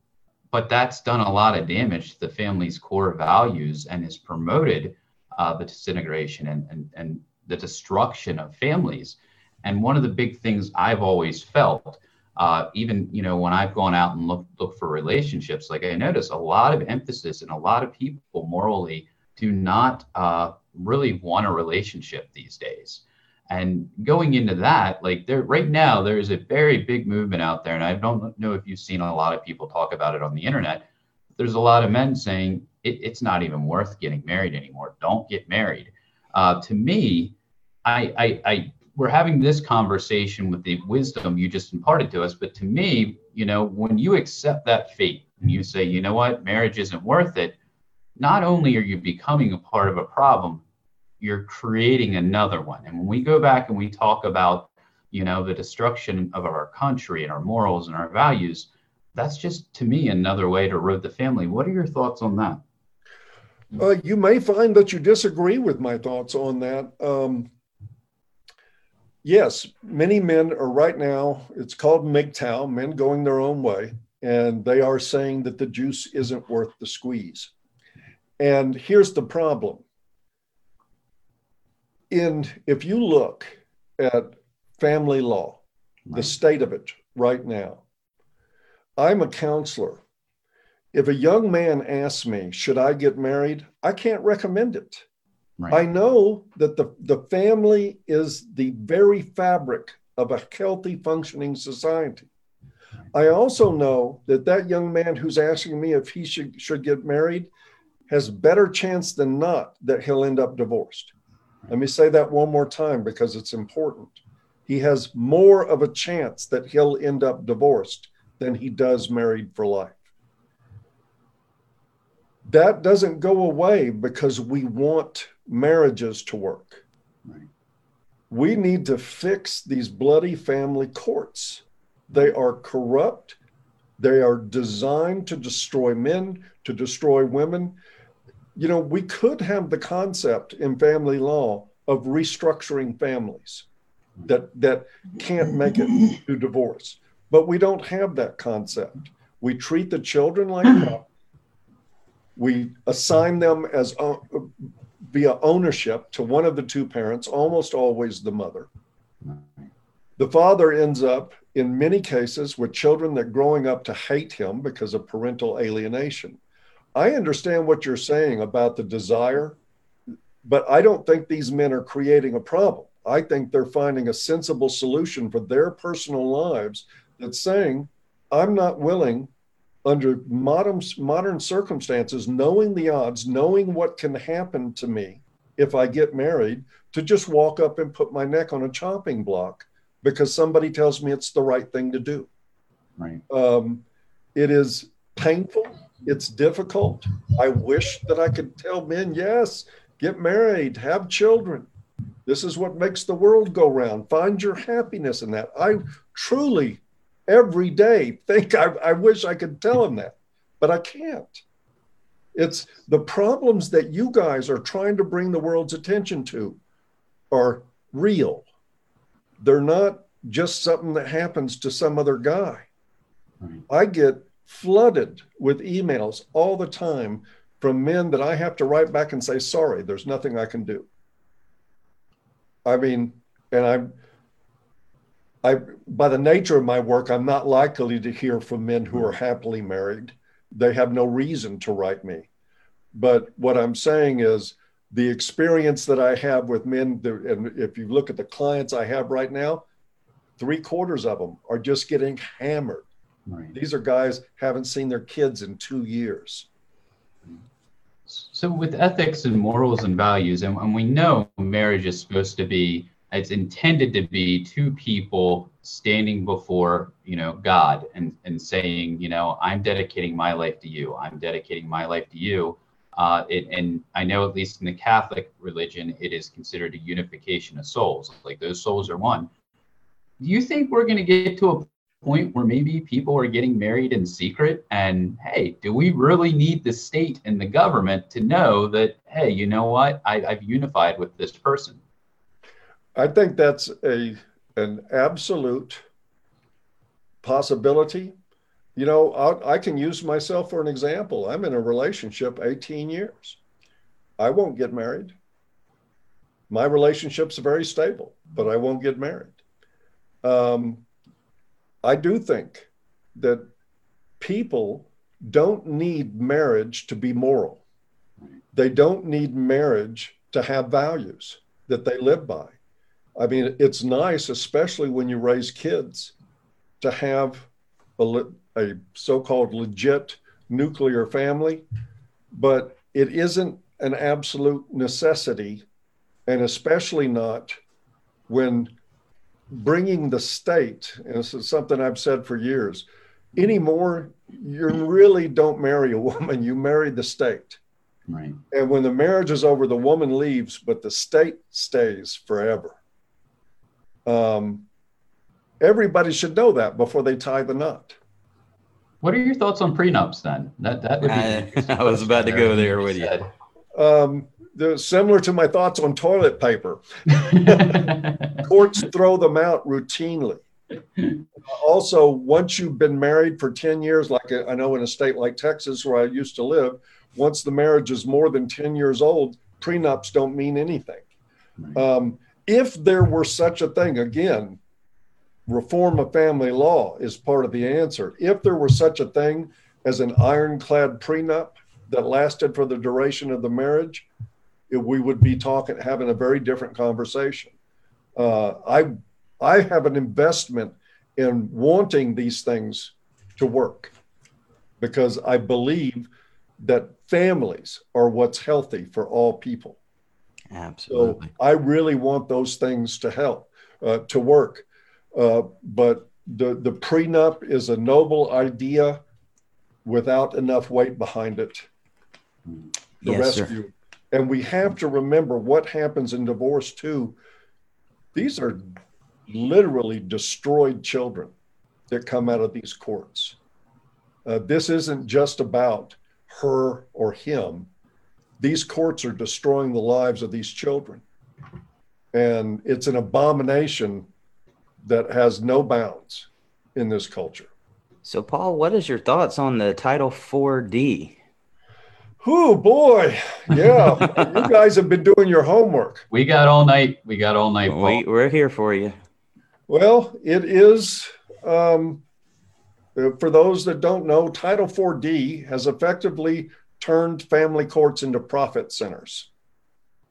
but that's done a lot of damage to the family's core values and has promoted uh, the disintegration and, and and the destruction of families and one of the big things i've always felt uh, even you know when I've gone out and look look for relationships, like I notice a lot of emphasis and a lot of people morally do not uh, really want a relationship these days. And going into that, like there right now, there is a very big movement out there, and I don't know if you've seen a lot of people talk about it on the internet. There's a lot of men saying it, it's not even worth getting married anymore. Don't get married. Uh, to me, I, I, I we're having this conversation with the wisdom you just imparted to us. But to me, you know, when you accept that fate and you say, you know what, marriage isn't worth it, not only are you becoming a part of a problem, you're creating another one. And when we go back and we talk about, you know, the destruction of our country and our morals and our values, that's just to me another way to erode the family. What are your thoughts on that? Uh, you may find that you disagree with my thoughts on that. Um, yes, many men are right now, it's called MGTOW, men going their own way, and they are saying that the juice isn't worth the squeeze. And here's the problem. In if you look at family law, right. the state of it right now, I'm a counselor. If a young man asks me, should I get married? I can't recommend it. Right. I know that the, the family is the very fabric of a healthy, functioning society. I also know that that young man who's asking me if he should, should get married has better chance than not that he'll end up divorced. Let me say that one more time because it's important. He has more of a chance that he'll end up divorced than he does married for life. That doesn't go away because we want marriages to work. Right. We need to fix these bloody family courts. They are corrupt. They are designed to destroy men, to destroy women you know, we could have the concept in family law of restructuring families that that can't make it to divorce. But we don't have that concept. We treat the children like [CLEARS THROAT] that. We assign them as uh, via ownership to one of the two parents, almost always the mother. The father ends up, in many cases, with children that growing up to hate him because of parental alienation. I understand what you're saying about the desire, but I don't think these men are creating a problem. I think they're finding a sensible solution for their personal lives that's saying, I'm not willing under modern modern circumstances, knowing the odds, knowing what can happen to me if I get married, to just walk up and put my neck on a chopping block because somebody tells me it's the right thing to do. Right. Um, it is painful. It's difficult. I wish that I could tell men, yes, get married, have children. This is what makes the world go round. Find your happiness in that. I truly, every day, think I, I wish I could tell them that, but I can't. It's the problems that you guys are trying to bring the world's attention to are real. They're not just something that happens to some other guy. I get flooded with emails all the time from men that I have to write back and say, sorry, there's nothing I can do. I mean, and I'm, I, by the nature of my work, I'm not likely to hear from men who are mm. happily married. They have no reason to write me. But what I'm saying is the experience that I have with men, and if you look at the clients I have right now, three quarters of them are just getting hammered Right. These are guys haven't seen their kids in two years. So with ethics and morals and values, and, and we know marriage is supposed to be, it's intended to be two people standing before, you know, God and, and saying, you know, I'm dedicating my life to you. I'm dedicating my life to you. Uh, it, and I know at least in the Catholic religion, it is considered a unification of souls. Like those souls are one. Do you think we're going to get to a point where maybe people are getting married in secret and hey do we really need the state and the government to know that hey you know what I, i've unified with this person i think that's a an absolute possibility. You know I'll, i can use myself for an example. I'm in a relationship 18 years. I won't get married. My relationship's very stable but i won't get married. Um, I do think that people don't need marriage to be moral. They don't need marriage to have values that they live by. I mean, it's nice, especially when you raise kids, to have a, a so called legit nuclear family, but it isn't an absolute necessity, and especially not when bringing the state, and this is something I've said for years, anymore, you really don't marry a [LAUGHS] woman, you marry the state. Right. And when the marriage is over, the woman leaves, but the state stays forever. Um, everybody should know that before they tie the knot. What are your thoughts on prenups then? That that would be. I- interesting I was about to go there with you. said. Um, they're similar to my thoughts on toilet paper. [LAUGHS] Courts throw them out routinely. Also, once you've been married for 10 years, like I know in a state like Texas where I used to live, once the marriage is more than 10 years old, prenups don't mean anything. Right. Um, if there were such a thing, again, reform of family law is part of the answer. If there were such a thing as an ironclad prenup that lasted for the duration of the marriage, it- we would be talking, having a very different conversation. Uh, I, I have an investment in wanting these things to work because I believe that families are what's healthy for all people. So Absolutely. I really want those things to help, uh, to work. Uh, but the, the prenup is a noble idea without enough weight behind it to Yes, sir. rescue. And we have to remember what happens in divorce too. These are literally destroyed children that come out of these courts. Uh, this isn't just about her or him. These courts are destroying the lives of these children. And it's an abomination that has no bounds in this culture. So, Paul, what is your thoughts on the Title 4D? Oh boy. Yeah. [LAUGHS] you guys have been doing your homework. We got all night. We got all night. Paul. We, we're here for you. Well, it is, um, uh, for those that don't know, Title 4D has effectively turned family courts into profit centers.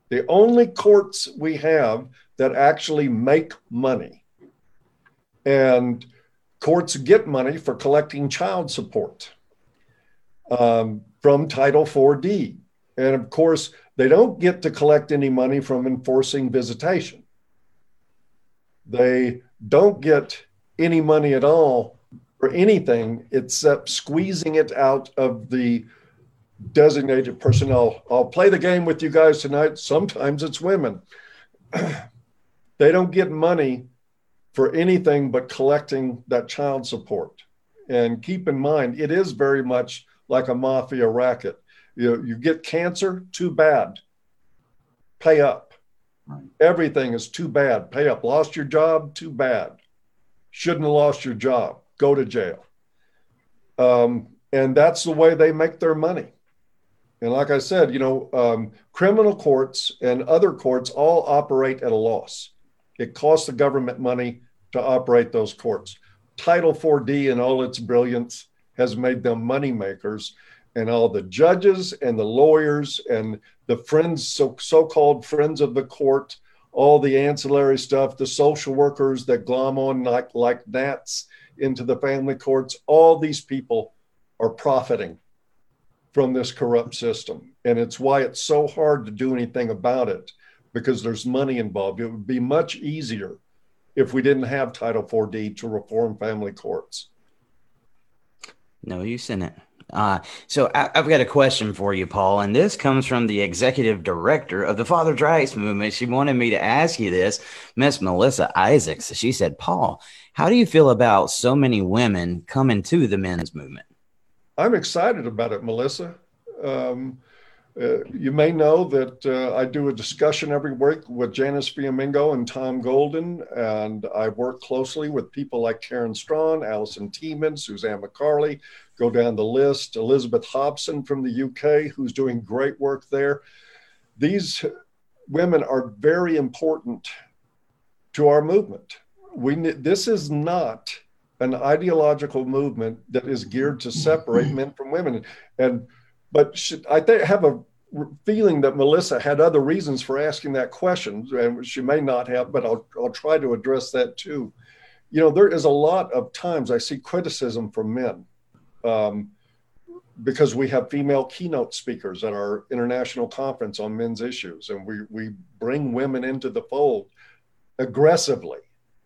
The only courts we have that actually make money. And courts get money for collecting child support um, from Title 4D. And of course, they don't get to collect any money from enforcing visitation. They don't get any money at all for anything except squeezing it out of the designated personnel. I'll play the game with you guys tonight. Sometimes it's women. [CLEARS THROAT] they don't get money for anything but collecting that child support. And keep in mind, it is very much like a mafia racket. You, you get cancer, too bad. Pay up. Right. Everything is too bad. Pay up. Lost your job, too bad. Shouldn't have lost your job. Go to jail. Um, and that's the way they make their money. And like I said, you know, um, criminal courts and other courts all operate at a loss. It costs the government money to operate those courts. Title 4D, in all its brilliance, has made them money makers. And all the judges and the lawyers and the friends, so, so-called friends of the court, all the ancillary stuff, the social workers that glom on like, like gnats into the family courts, all these people are profiting from this corrupt system. And it's why it's so hard to do anything about it because there's money involved. It would be much easier if we didn't have Title 4D to reform family courts. No use in it. Uh, so I, I've got a question for you, Paul, and this comes from the executive director of the Father Rights Movement. She wanted me to ask you this, Miss Melissa Isaacs. She said, "Paul, how do you feel about so many women coming to the men's movement?" I'm excited about it, Melissa. Um, uh, you may know that uh, I do a discussion every week with Janice Fiamengo and Tom Golden, and I work closely with people like Karen Straughan, Alison Tieman, Suzanne McCarley, go down the list, Elizabeth Hobson from the UK, who's doing great work there. These women are very important to our movement. We this is not an ideological movement that is geared to separate men from women. And but should, I think have a feeling that Melissa had other reasons for asking that question, and she may not have, but I'll, I'll try to address that too. You know, there is a lot of times I see criticism from men um, because we have female keynote speakers at our international conference on men's issues, and we, we bring women into the fold aggressively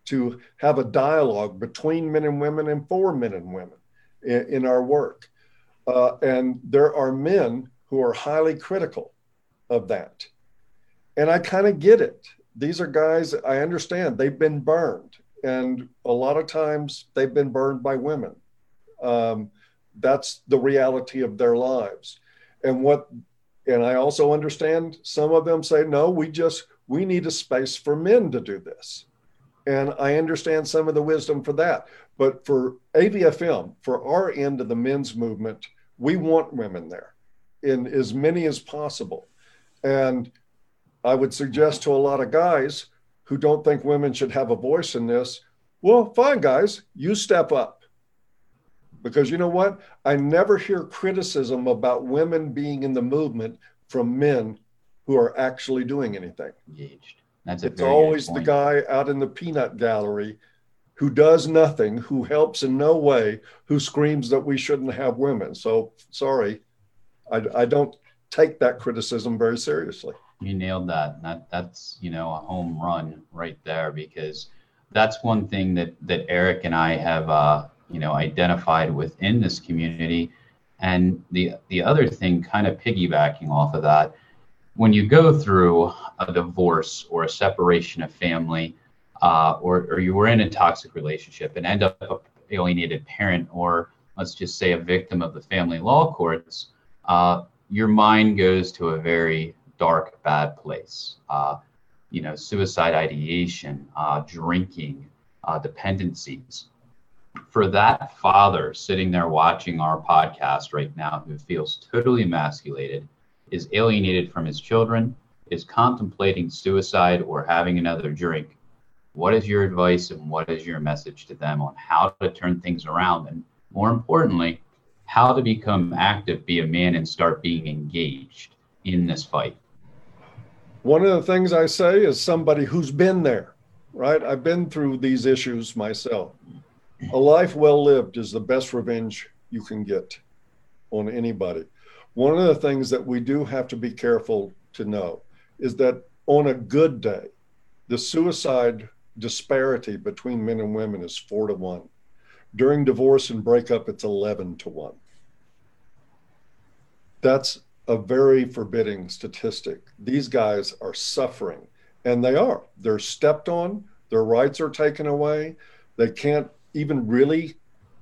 to have a dialogue between men and women and for men and women in, in our work. Uh, and there are men who are highly critical of that. And I kind of get it. These are guys I understand they've been burned, and a lot of times they've been burned by women. Um, that's the reality of their lives. And what, and I also understand some of them say, no, we just, we need a space for men to do this. And I understand some of the wisdom for that. But for AVFM, for our end of the men's movement, we want women there in as many as possible. And I would suggest to a lot of guys who don't think women should have a voice in this well, fine, guys, you step up. Because you know what? I never hear criticism about women being in the movement from men who are actually doing anything. Engaged. That's It's always the guy out in the peanut gallery who does nothing, who helps in no way, who screams that we shouldn't have women. So sorry, I, I don't take that criticism very seriously. You nailed that. That that's you know a home run right there because that's one thing that that Eric and I have uh, you know identified within this community, and the the other thing, kind of piggybacking off of that, when you go through a divorce or a separation of family, uh, or or you were in a toxic relationship and end up a alienated parent, or let's just say a victim of the family law courts, uh, your mind goes to a very dark, bad place. Uh, you know, suicide ideation, uh, drinking, uh, dependencies. For that father sitting there watching our podcast right now who feels totally emasculated, is alienated from his children, is contemplating suicide or having another drink, what is your advice and what is your message to them on how to turn things around? And more importantly, how to become active, be a man, and start being engaged in this fight. One of the things I say is somebody who's been there, right? I've been through these issues myself. A life well lived is the best revenge you can get on anybody. One of the things that we do have to be careful to know is that on a good day, the suicide disparity between men and women is four to one. During divorce and breakup, it's 11 to one. That's a very forbidding statistic. These guys are suffering, and they are. They're stepped on, their rights are taken away. They can't even really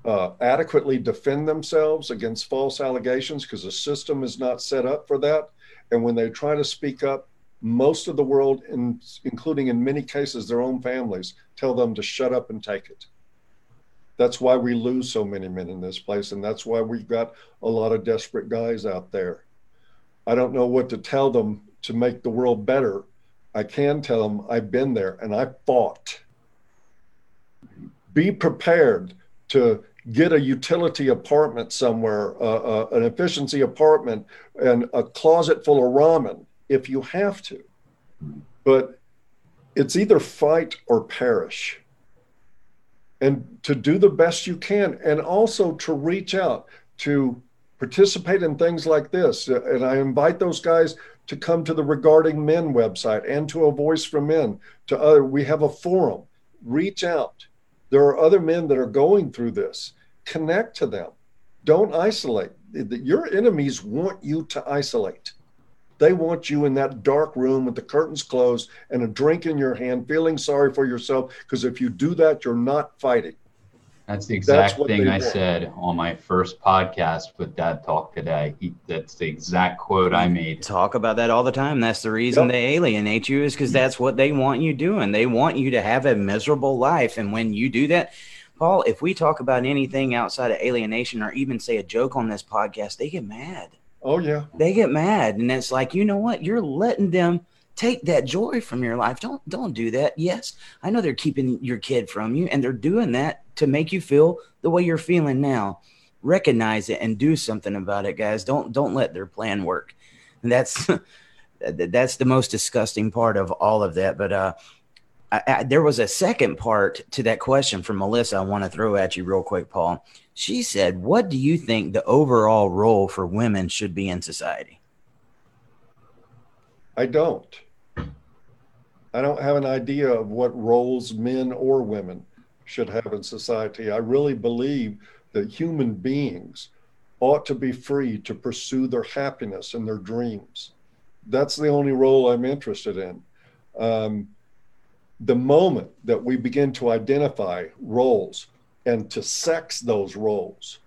uh, adequately defend themselves against false allegations because the system is not set up for that. And when they try to speak up, most of the world, in, including in many cases their own families, tell them to shut up and take it. That's why we lose so many men in this place, and that's why we've got a lot of desperate guys out there. I don't know what to tell them to make the world better. I can tell them I've been there and I fought. Be prepared to get a utility apartment somewhere, uh, uh, an efficiency apartment, and a closet full of ramen if you have to. But it's either fight or perish. And to do the best you can, and also to reach out to participate in things like this. And I invite those guys to come to the Regarding Men website and to a Voice for Men. To other, we have a forum. Reach out. There are other men that are going through this. Connect to them. Don't isolate. Your enemies want you to isolate. They want you in that dark room with the curtains closed and a drink in your hand, feeling sorry for yourself. Because if you do that, you're not fighting. That's the exact That's thing I want. said on my first podcast with Dad Talk today. He, that's the exact quote I made. Talk about that all the time. That's the reason Yep. they alienate you is because that's what they want you doing. They want you to have a miserable life. And when you do that, Paul, if we talk about anything outside of alienation or even say a joke on this podcast, they get mad. Oh, yeah. They get mad. And it's like, you know what? You're letting them take that joy from your life. Don't don't do that. Yes, I know they're keeping your kid from you and they're doing that to make you feel the way you're feeling now. Recognize it and do something about it, guys. Don't don't let their plan work. And that's [LAUGHS] that's the most disgusting part of all of that. But uh, I, I, there was a second part to that question from Melissa. I want to throw at you real quick, Paul. She said, "What do you think the overall role for women should be in society?" I don't. I don't have an idea of what roles men or women should have in society. I really believe that human beings ought to be free to pursue their happiness and their dreams. That's the only role I'm interested in. Um, the moment that we begin to identify roles and to sex those roles,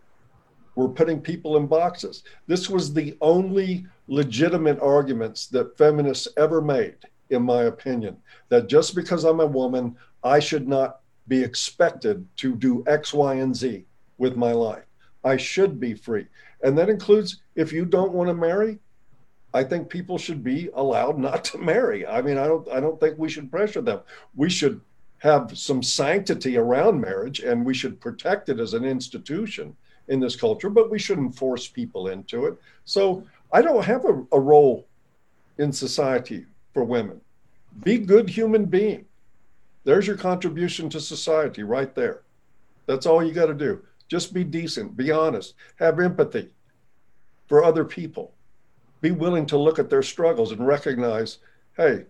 we're putting people in boxes. This was the only legitimate arguments that feminists ever made, in my opinion, that just because I'm a woman, I should not be expected to do X, Y, and Z with my life. I should be free. And that includes if you don't want to marry, I think people should be allowed not to marry. I mean, I don't I don't think we should pressure them. We should have some sanctity around marriage and we should protect it as an institution in this culture, but we shouldn't force people into it. So I don't have a, a role in society for women. Be good human being. There's your contribution to society right there. That's all you got to do. Just be decent, be honest, have empathy for other people. Be willing to look at their struggles and recognize, hey,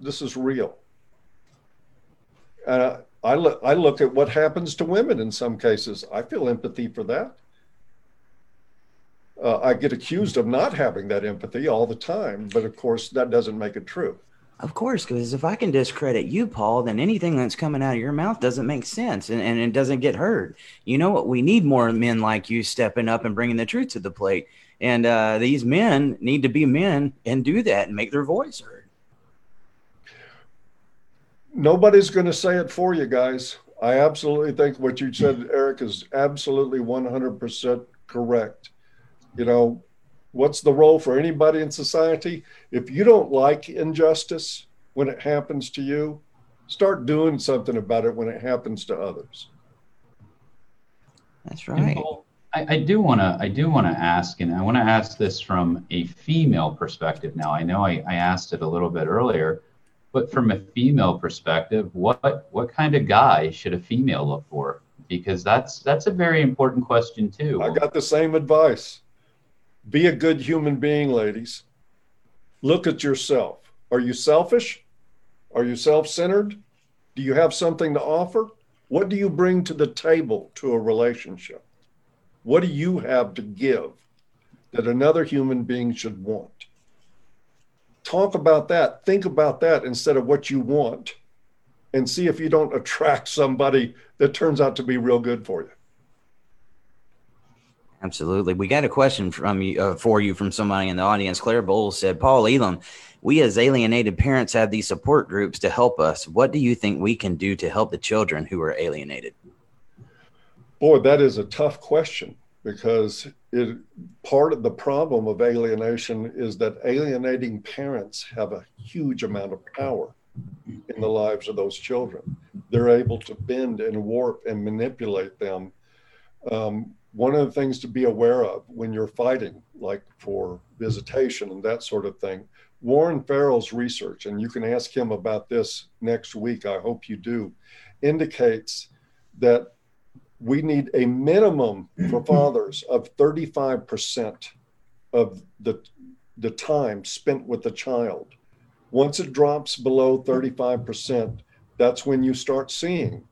this is real. And I, look, I look at what happens to women in some cases. I feel empathy for that. Uh, I get accused of not having that empathy all the time, but of course, that doesn't make it true. Of course, because if I can discredit you, Paul, then anything that's coming out of your mouth doesn't make sense and, and it doesn't get heard. You know what? We need more men like you stepping up and bringing the truth to the plate. And uh, these men need to be men and do that and make their voice heard. Nobody's going to say it for you guys. I absolutely think what you said, Eric, is absolutely 100% correct. You know, what's the role for anybody in society? If you don't like injustice when it happens to you, start doing something about it when it happens to others. That's right. I, do want to I do want to ask, and I want to ask this from a female perspective. Now, I know I, I asked it a little bit earlier, but from a female perspective, what what kind of guy should a female look for? Because that's that's a very important question too. I got the same advice. Be a good human being, ladies. Look at yourself. Are you selfish? Are you self centered? Do you have something to offer? What do you bring to the table to a relationship? What do you have to give that another human being should want? Talk about that. Think about that instead of what you want and see if you don't attract somebody that turns out to be real good for you. Absolutely. We got a question from you uh, for you from somebody in the audience. Claire Bowles said, Paul Elam, we as alienated parents have these support groups to help us. What do you think we can do to help the children who are alienated? Boy, that is a tough question because it part of the problem of alienation is that alienating parents have a huge amount of power in the lives of those children. They're able to bend and warp and manipulate them. Um, one of the things to be aware of when you're fighting, like for visitation and that sort of thing, Warren Farrell's research, and you can ask him about this next week, I hope you do, indicates that we need a minimum for [CLEARS THROAT] fathers of 35% of the, the time spent with the child. Once it drops below 35%, that's when you start seeing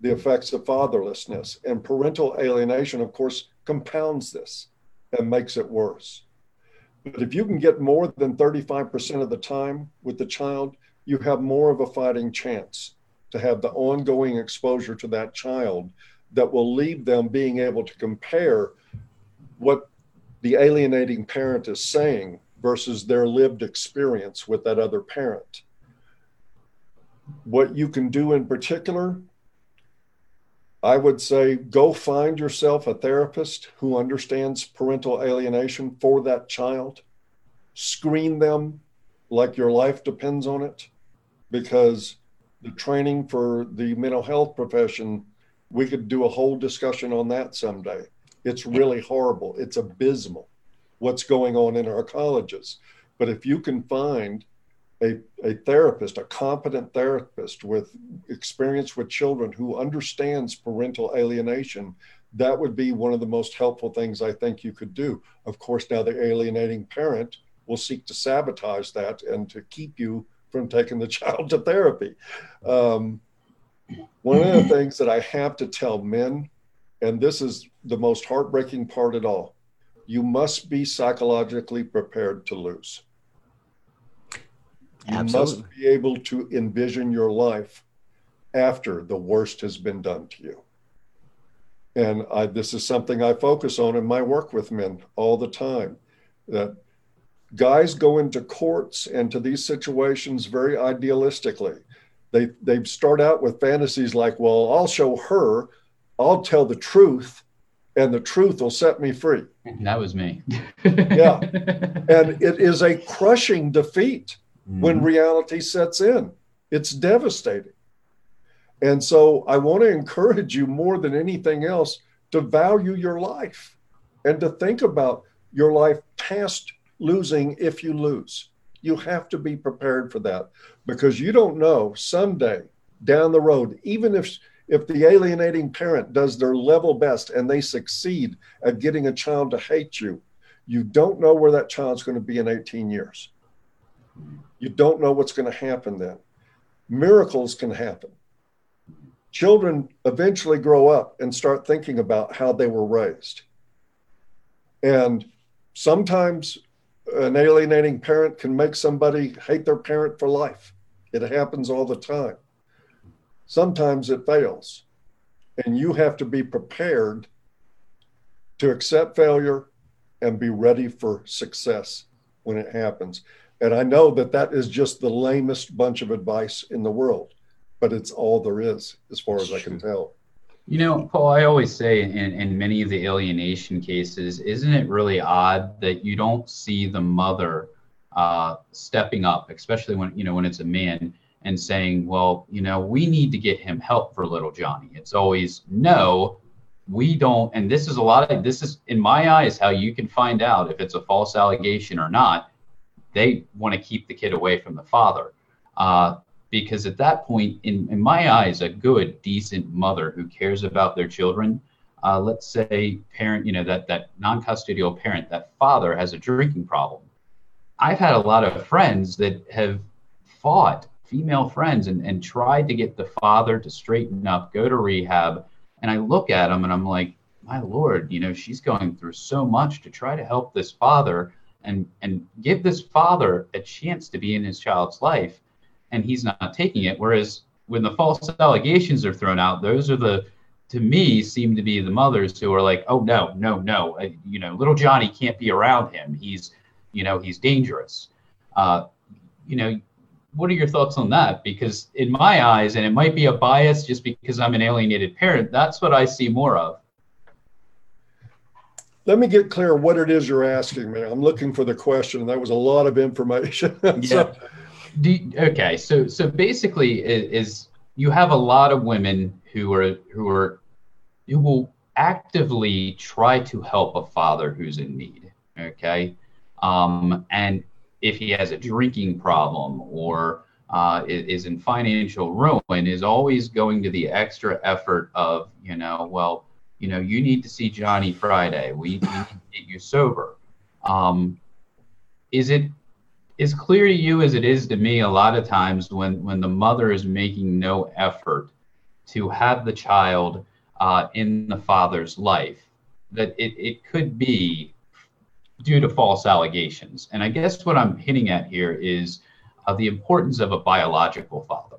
the effects of fatherlessness. And parental alienation, of course, compounds this and makes it worse. But if you can get more than 35% of the time with the child, you have more of a fighting chance to have the ongoing exposure to that child that will leave them being able to compare what the alienating parent is saying versus their lived experience with that other parent. What you can do in particular I would say go find yourself a therapist who understands parental alienation for that child. Screen them like your life depends on it because the training for the mental health profession, we could do a whole discussion on that someday. It's really horrible, it's abysmal what's going on in our colleges. But if you can find a, a therapist, a competent therapist with experience with children who understands parental alienation, that would be one of the most helpful things I think you could do. Of course, now the alienating parent will seek to sabotage that and to keep you from taking the [LAUGHS] child to therapy. Um, one of the [LAUGHS] things that I have to tell men, and this is the most heartbreaking part at all, you must be psychologically prepared to lose. You Absolutely. must be able to envision your life after the worst has been done to you. And I, this is something I focus on in my work with men all the time. That guys go into courts and to these situations very idealistically. They they start out with fantasies like, "Well, I'll show her, I'll tell the truth, and the truth will set me free." That was me. [LAUGHS] Yeah. And it is a crushing defeat when Mhm. reality sets in. It's devastating. And so I want to encourage you more than anything else to value your life and to think about your life past losing if you lose. You have to be prepared for that because you don't know someday down the road, even if if the alienating parent does their level best and they succeed at getting a child to hate you, you don't know where that child's going to be in 18 years. You don't know what's going to happen then. Miracles can happen. Children eventually grow up and start thinking about how they were raised. And sometimes an alienating parent can make somebody hate their parent for life. It happens all the time. Sometimes it fails. And you have to be prepared to accept failure and be ready for success when it happens. And I know that that is just the lamest bunch of advice in the world, but it's all there is, as far as I can tell. You know, Paul, I always say in, in many of the alienation cases, isn't it really odd that you don't see the mother uh, stepping up, especially when, you know, when it's a man and saying, well, you know, we need to get him help for little Johnny. It's always, no, we don't. And this is a lot of, this is, in my eyes, how you can find out if it's a false allegation or not. They want to keep the kid away from the father. Uh, because at that point, in, in my eyes, a good, decent mother who cares about their children, uh, let's say parent, you know, that, that non-custodial parent, that father has a drinking problem. I've had a lot of friends that have fought female friends and, and tried to get the father to straighten up, go to rehab. And I look at them and I'm like, my Lord, you know, she's going through so much to try to help this father and, and give this father a chance to be in his child's life and he's not taking it. Whereas when the false allegations are thrown out, those are the, to me, seem to be the mothers who are like, oh no, no, no, uh, you know, little Johnny can't be around him. He's, you know, he's dangerous. Uh, you know, what are your thoughts on that? Because in my eyes, and it might be a bias just because I'm an alienated parent, that's what I see more of. Let me get clear what it is you're asking me. I'm looking for the question. That was a lot of information. [LAUGHS] so, Do okay, so so basically, is, is you have a lot of women who are who are who will actively try to help a father who's in need. Okay, um, and if he has a drinking problem or uh, is in financial ruin, is always going to the extra effort of you know, well, you know, you need to see Johnny Friday. We, we need to get you sober. Um, is it as clear to you as it is to me a lot of times when when the mother is making no effort to have the child uh, in the father's life that it, it could be due to false allegations. And i guess what i'm hitting at here is uh, the importance of a biological father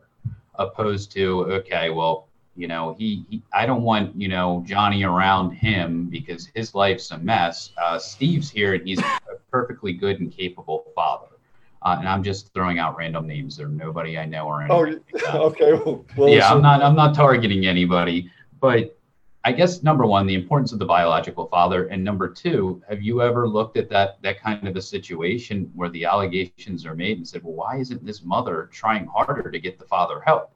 opposed to okay well you know he, he i don't want you know johnny around him because his life's a mess. Uh, steve's here and he's a perfectly good and capable father uh, and I'm just throwing out random names. There nobody I know or oh, anything. like [LAUGHS] okay. Well, well, yeah, I'm not. I'm not targeting anybody, but I guess number one, the importance of the biological father, and number two, have you ever looked at that that kind of a situation where the allegations are made and said, well, why isn't this mother trying harder to get the father help?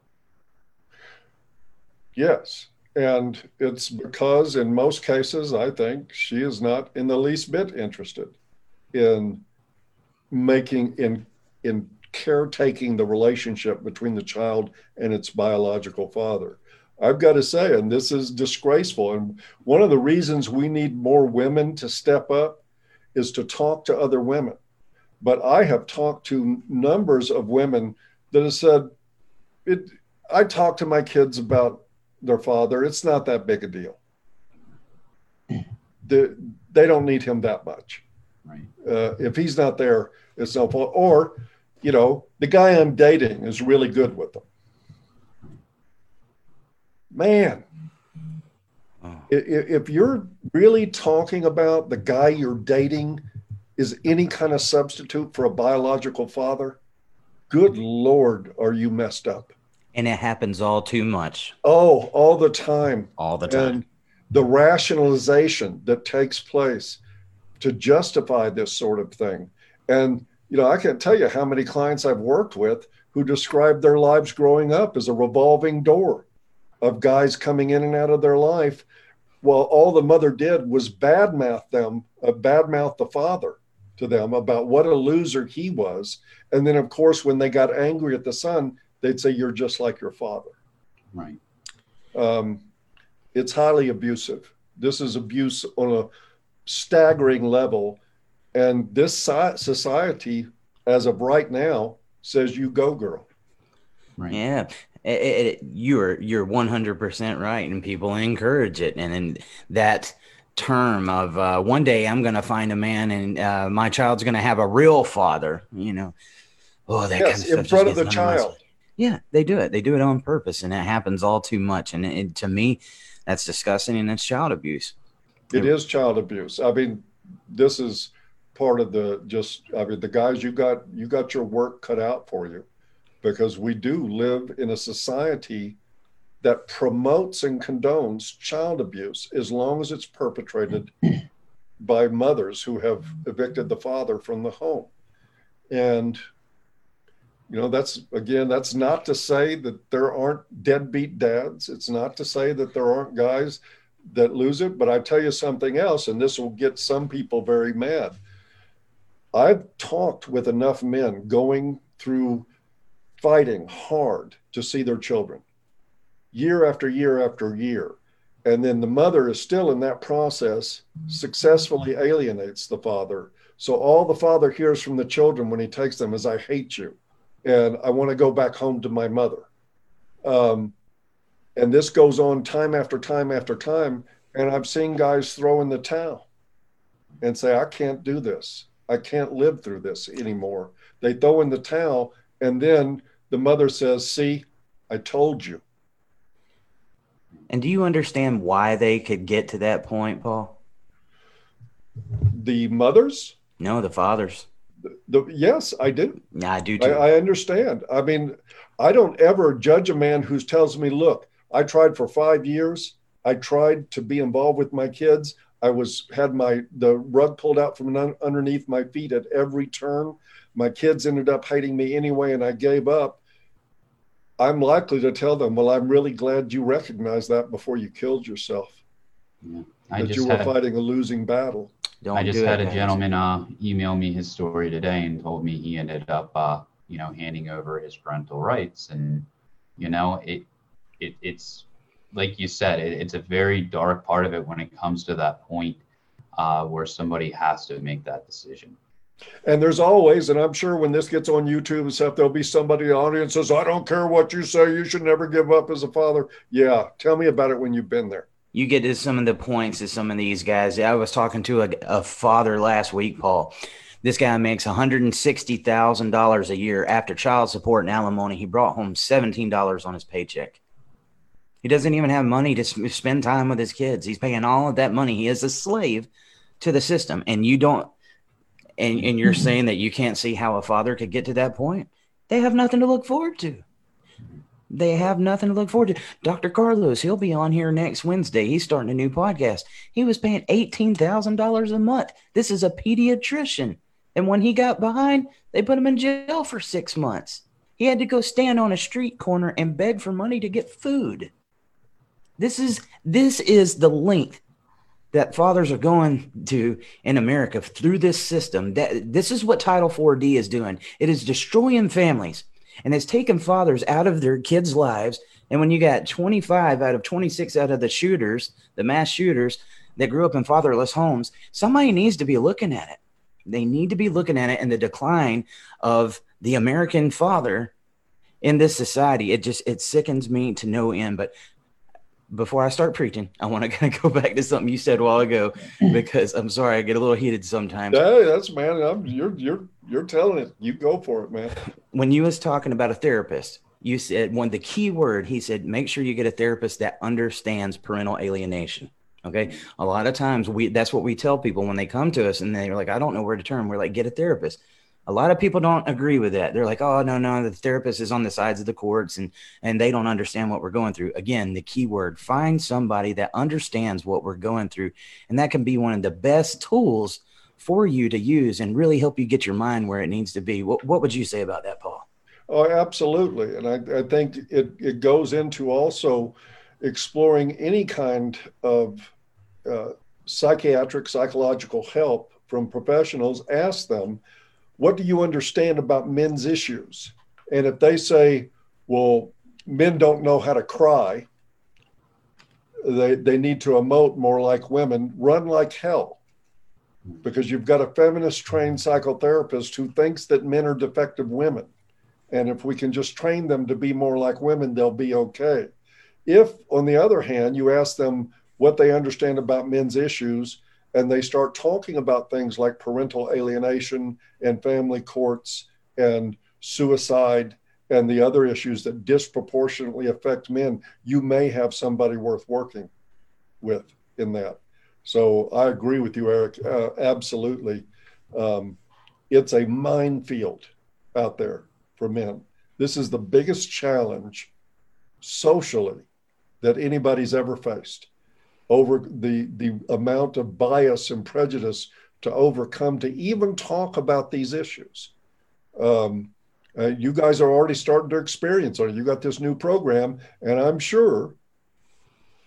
Yes. And it's because in most cases, I think she is not in the least bit interested. in making in in caretaking the relationship between the child and its biological father. I've got to say, and this is disgraceful. And one of the reasons we need more women to step up is to talk to other women. But I have talked to numbers of women that have said, it, I talk to my kids about their father. It's not that big a deal. Hmm. The, they don't need him that much. Right. Uh, if he's not there, it's no fault. Or, you know, the guy I'm dating is really good with them. Man, Oh. i- i- if you're really talking about the guy you're dating is any kind of substitute for a biological father, good Lord, are you messed up? And it happens all too much, Oh, all the time. all the time. And the rationalization that takes place to justify this sort of thing. And, you know, I can't tell you how many clients I've worked with who describe their lives growing up as a revolving door of guys coming in and out of their life. Well, all the mother did was badmouth them, uh, badmouth the father to them about what a loser he was. And then, of course, when they got angry at the son, they'd say, You're just like your father Right. um, it's highly abusive. This is abuse on a staggering level. And this society, as of right now, says, you go, girl. Right. Yeah, it, it, you're you're one hundred percent right, and people encourage it, and then that term of uh, one day I'm going to find a man, and uh, my child's going to have a real father. You know, oh, that Yes, kind of in stuff just front of the child. skin. Yeah, they do it. They do it on purpose, and it happens all too much. And it, to me, that's disgusting, and it's child abuse. It is child abuse. I mean, this is part of the just, I mean, the guys, you got, you got your work cut out for you because we do live in a society that promotes and condones child abuse as long as it's perpetrated [CLEARS THROAT] by mothers who have evicted the father from the home. And, you know, that's again, that's not to say that there aren't deadbeat dads. It's not to say that there aren't guys that lose it. But I tell you something else, and this will get some people very mad. I've talked with enough men going through fighting hard to see their children year after year after year. And then the mother is still in that process, successfully alienates the father. So all the father hears from the children when he takes them is, I hate you. And I want to go back home to my mother. Um, and this goes on time after time after time. And I've seen guys throw in the towel and say, I can't do this. I can't live through this anymore. They throw in the towel. And then the mother says, See, I told you. And do you understand why they could get to that point, Paul? The mothers, No, the fathers. the, yes, I do. Yeah, I do I, too. I understand. I mean, I don't ever judge a man who tells me, look, I tried for five years. I tried to be involved with my kids. I was had my the rug pulled out from underneath my feet at every turn. My kids ended up hating me anyway, and I gave up. I'm likely to tell them, well, I'm really glad you recognized that before you killed yourself. I that just you were had fighting a losing battle. Don't I just had a guys. gentleman uh, email me his story today and told me he ended up, uh, you know, handing over his parental rights, and you know, it, it, it's like you said, it, it's a very dark part of it when it comes to that point uh, where somebody has to make that decision. And there's always, and I'm sure when this gets on YouTube and stuff, there'll be somebody in the audience says, I don't care what you say, you should never give up as a father. Yeah, tell me about it when you've been there. you get to some of the points of some of these guys. I was talking to a, a father last week, Paul. This guy makes $160,000 a year after child support and alimony. He brought home $17 on his paycheck. He doesn't even have money to spend time with his kids. He's paying all of that money. He is a slave to the system. And you don't, and, and you're mm-hmm. saying that you can't see how a father could get to that point. They have nothing to look forward to. They have nothing to look forward to. Dr. Carlos, he'll be on here next Wednesday. He's starting a new podcast. He was paying $18,000 a month. This is a pediatrician. And when he got behind, they put him in jail for six months. He had to go stand on a street corner and beg for money to get food. This is this is the length that fathers are going to in America through this system. That this is what Title 4D is doing. It is destroying families and it's taken fathers out of their kids' lives. And when you got 25 out of 26 out of the shooters, the mass shooters that grew up in fatherless homes, somebody needs to be looking at it. They need to be looking at it and the decline of the American father in this society. It just it sickens me to no end. But before I start preaching, I want to [LAUGHS] kind of go back to something you said a while ago hmm. because I'm sorry I get a little heated sometimes. Hey, that's man. I'm, you're you're you're telling it. You go for it, man. [LAUGHS] When you was talking about a therapist, you said one the key word. He said, make sure you get a therapist that understands parental alienation. Okay, a lot of times we that's what we tell people when they come to us and they're like, I don't know where to turn. We're like, get a therapist a lot of people don't agree with that. They're like, "Oh, no, no, the therapist is on the sides of the courts and and they don't understand what we're going through." Again, the key word, find somebody that understands what we're going through, and that can be one of the best tools for you to use and really help you get your mind where it needs to be. What what would you say about that, Paul? Oh, absolutely. And I, I think it, it goes into also exploring any kind of uh, psychiatric, psychological help from professionals. Ask them, what do you understand about men's issues? And if they say, well, men don't know how to cry, they, they need to emote more like women, run like hell. Because you've got a feminist trained psychotherapist who thinks that men are defective women. And if we can just train them to be more like women, they'll be okay. If, on the other hand, you ask them what they understand about men's issues, and they start talking about things like parental alienation and family courts and suicide and the other issues that disproportionately affect men, you may have somebody worth working with in that. So I agree with you, Eric. Uh, absolutely. Um, it's a minefield out there for men. This is the biggest challenge socially that anybody's ever faced over the the amount of bias and prejudice to overcome to even talk about these issues. Um, uh, you guys are already starting to experience it. You got this new program, and I'm sure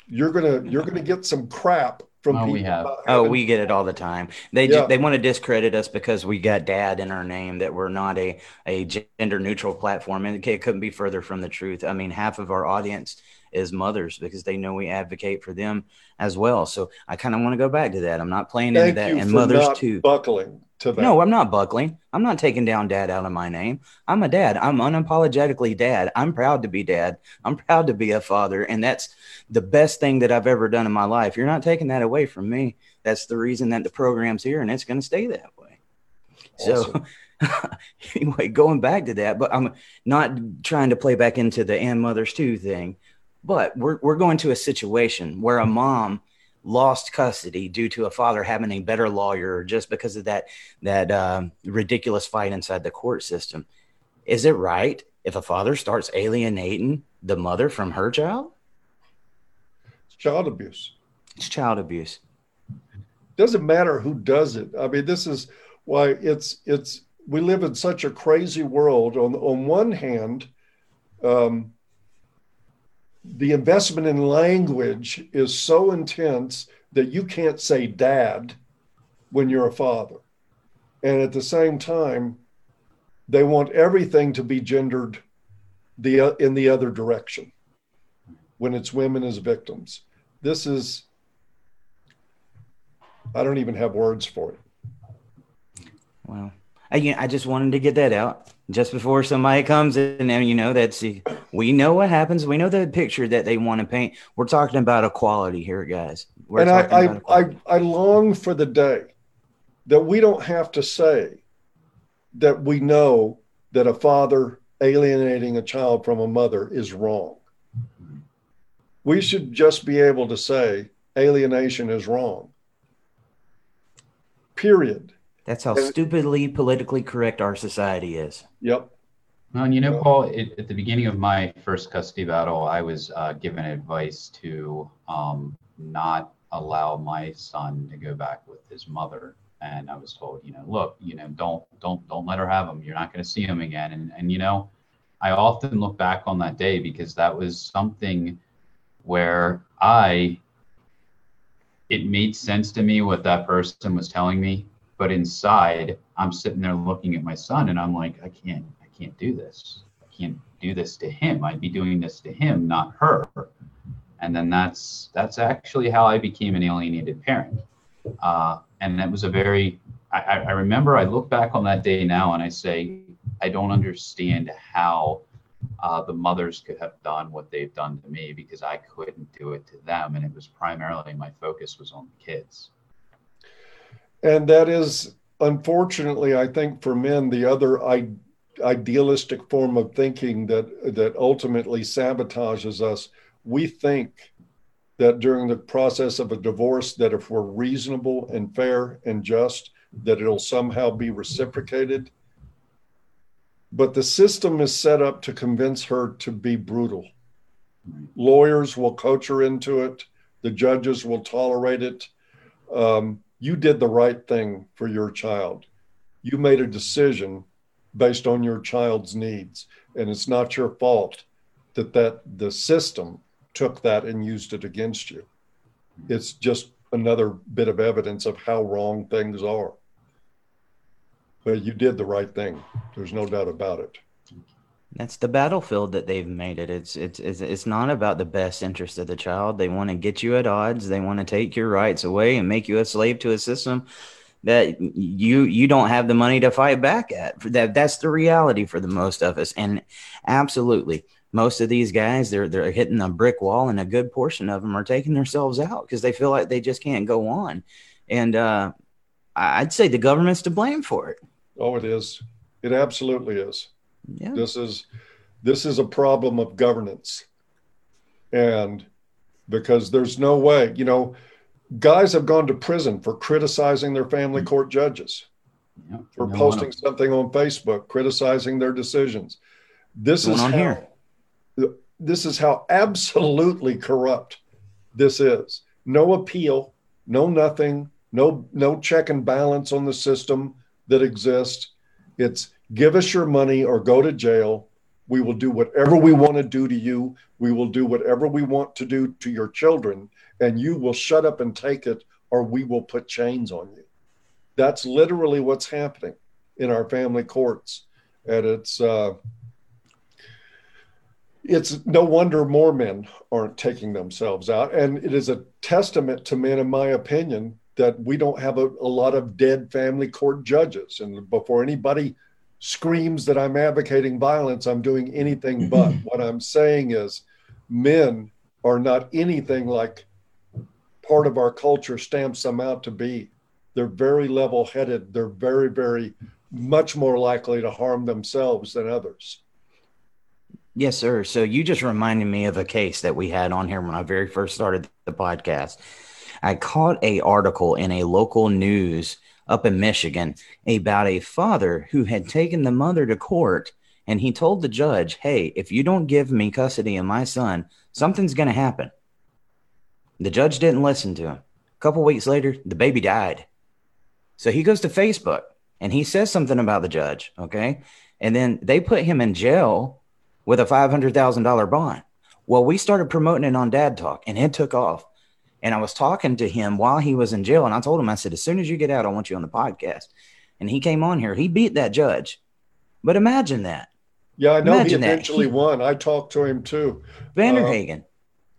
you're gonna you're gonna get some crap from Oh, people. we have. about Oh, we get it all the time. They Yeah. ju- they want to discredit us because we got dad in our name that we're not a a gender neutral platform and it couldn't be further from the truth. I mean, half of our audience is mothers because they know we advocate for them as well. So I kind of want to go back to that. I'm not playing into that and mothers too. buckling to that. No, I'm not buckling. I'm not taking down dad out of my name. I'm a dad. I'm unapologetically dad. I'm proud to be dad. I'm proud to be a father. And that's the best thing that I've ever done in my life. You're not taking that away from me. That's the reason that the program's here and it's going to stay that way. So, [LAUGHS] anyway, going back to that, but I'm not trying to play back into the and mothers too thing, but we're, we're going to a situation where a mom lost custody due to a father having a better lawyer just because of that that um, ridiculous fight inside the court system. Is it right if a father starts alienating the mother from her child? It's child abuse. It's child abuse. doesn't matter who does it. I mean, this is why it's it's we live in such a crazy world. On on one hand, um, the investment in language is so intense that you can't say dad when you're a father, and at the same time, they want everything to be gendered the uh, in the other direction when it's women as victims. This is I don't even have words for it. Again, I just wanted to get that out just before somebody comes in and you know that's we know what happens. We know the picture that they want to paint. We're talking about equality here, guys. We're and I, I, I. I long for the day that we don't have to say that we know that a father alienating a child from a mother is wrong. We should just be able to say alienation is wrong. Period. That's how stupidly politically correct our society is. Yep. Well, and you know, Paul, it, at the beginning of my first custody battle, I was uh, given advice to um, not allow my son to go back with his mother. And I was told, you know, look, you know, don't don't don't let her have him. You're not going to see him again. And and you know, I often look back on that day because that was something where I it made sense to me what that person was telling me. But inside, I'm sitting there looking at my son and I'm like, I can't, I can't do this. I can't do this to him. I'd be doing this to him, not her. And then that's that's actually how I became an alienated parent. Uh, and that was a very I, I remember I look back on that day now and I say, I don't understand how uh, the mothers could have done what they've done to me because I couldn't do it to them. And it was primarily my focus was on the kids. And that is, unfortunately, I think for men, the other I- idealistic form of thinking that, that ultimately sabotages us. We think that during the process of a divorce, that if we're reasonable and fair and just, that it'll somehow be reciprocated. But the system is set up to convince her to be brutal. Lawyers will coach her into it, the judges will tolerate it. Um, you did the right thing for your child. You made a decision based on your child's needs, and it's not your fault that that the system took that and used it against you. It's just another bit of evidence of how wrong things are. But you did the right thing. There's no doubt about it. That's the battlefield that they've made it. It's it's it's not about the best interest of the child. They want to get you at odds. They want to take your rights away and make you a slave to a system that you you don't have the money to fight back at. That that's the reality for the most of us. And absolutely, most of these guys they're they're hitting a brick wall, and a good portion of them are taking themselves out because they feel like they just can't go on. And uh, I'd say the government's to blame for it. Oh, it is. It absolutely is. Yeah. This is this is a problem of governance. And because there's no way, you know, guys have gone to prison for criticizing their family court judges, Yep. for No posting something on Facebook, criticizing their decisions. This Going is how, here. This is how absolutely corrupt this is. No appeal, no nothing, no no check and balance on the system that exists. It's give us your money or go to jail. We will do whatever we want to do to you. We will do whatever we want to do to your children, and you will shut up and take it, or we will put chains on you. That's literally what's happening in our family courts, and it's uh, it's no wonder more men aren't taking themselves out, and it is a testament to men, in my opinion, that we don't have a, a lot of dead family court judges. And before anybody screams that I'm advocating violence, I'm doing anything but. [CLEARS THROAT] what I'm saying is, men are not anything like part of our culture stamps them out to be. They're very level headed. They're very, very much more likely to harm themselves than others. Yes, sir. So you just reminded me of a case that we had on here when I very first started the podcast. I caught a article in a local news up in Michigan about a father who had taken the mother to court and he told the judge, "Hey, if you don't give me custody of my son, something's going to happen." The judge didn't listen to him. A couple weeks later, the baby died. So he goes to Facebook and he says something about the judge, okay? And then they put him in jail with a $500,000 bond. Well, we started promoting it on Dad Talk and it took off. And I was talking to him while he was in jail. And I told him, I said, as soon as you get out, I want you on the podcast. And he came on here. He beat that judge. But imagine that. Yeah, I know Imagine he eventually won. I talked to him too. Vanderhagen.